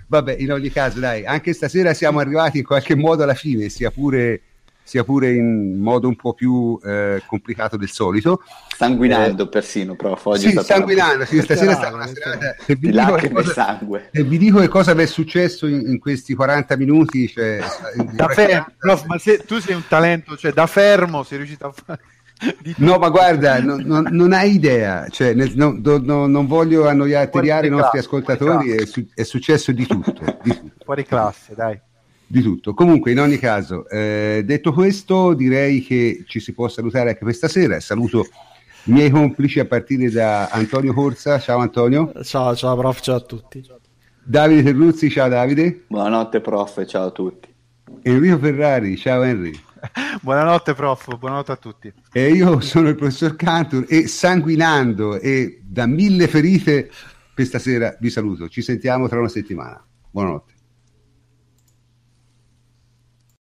Vabbè, in ogni caso, dai, anche stasera siamo arrivati in qualche modo alla fine, sia pure sia pure in modo un po' più eh, complicato del solito. Sanguinando eh, persino, prof. Oggi sì, sanguinando, sì, stasera è stata una serata. Se vi, dico sangue. se vi dico che cosa mi è successo in, in questi 40 minuti, cioè, da fermo, prof, ma se, tu sei un talento, cioè da fermo sei riuscito a fare... No, ma guarda, non, non, non hai idea, cioè, nel, no, do, no, non voglio annoiare i nostri ascoltatori, è, su, è, successo di tutto, di tutto. Fuori classe, dai di tutto. Comunque, in ogni caso, eh, detto questo, direi che ci si può salutare anche questa sera. Saluto i miei complici a partire da Antonio Corsa. Ciao Antonio. Ciao, ciao prof, ciao a tutti. Davide Terruzzi, ciao Davide. Buonanotte prof, ciao a tutti. Enrico Ferrari, ciao Henry. *laughs* buonanotte prof, buonanotte a tutti. E io sono il professor Cantor e sanguinando e da mille ferite questa sera vi saluto. Ci sentiamo tra una settimana. Buonanotte.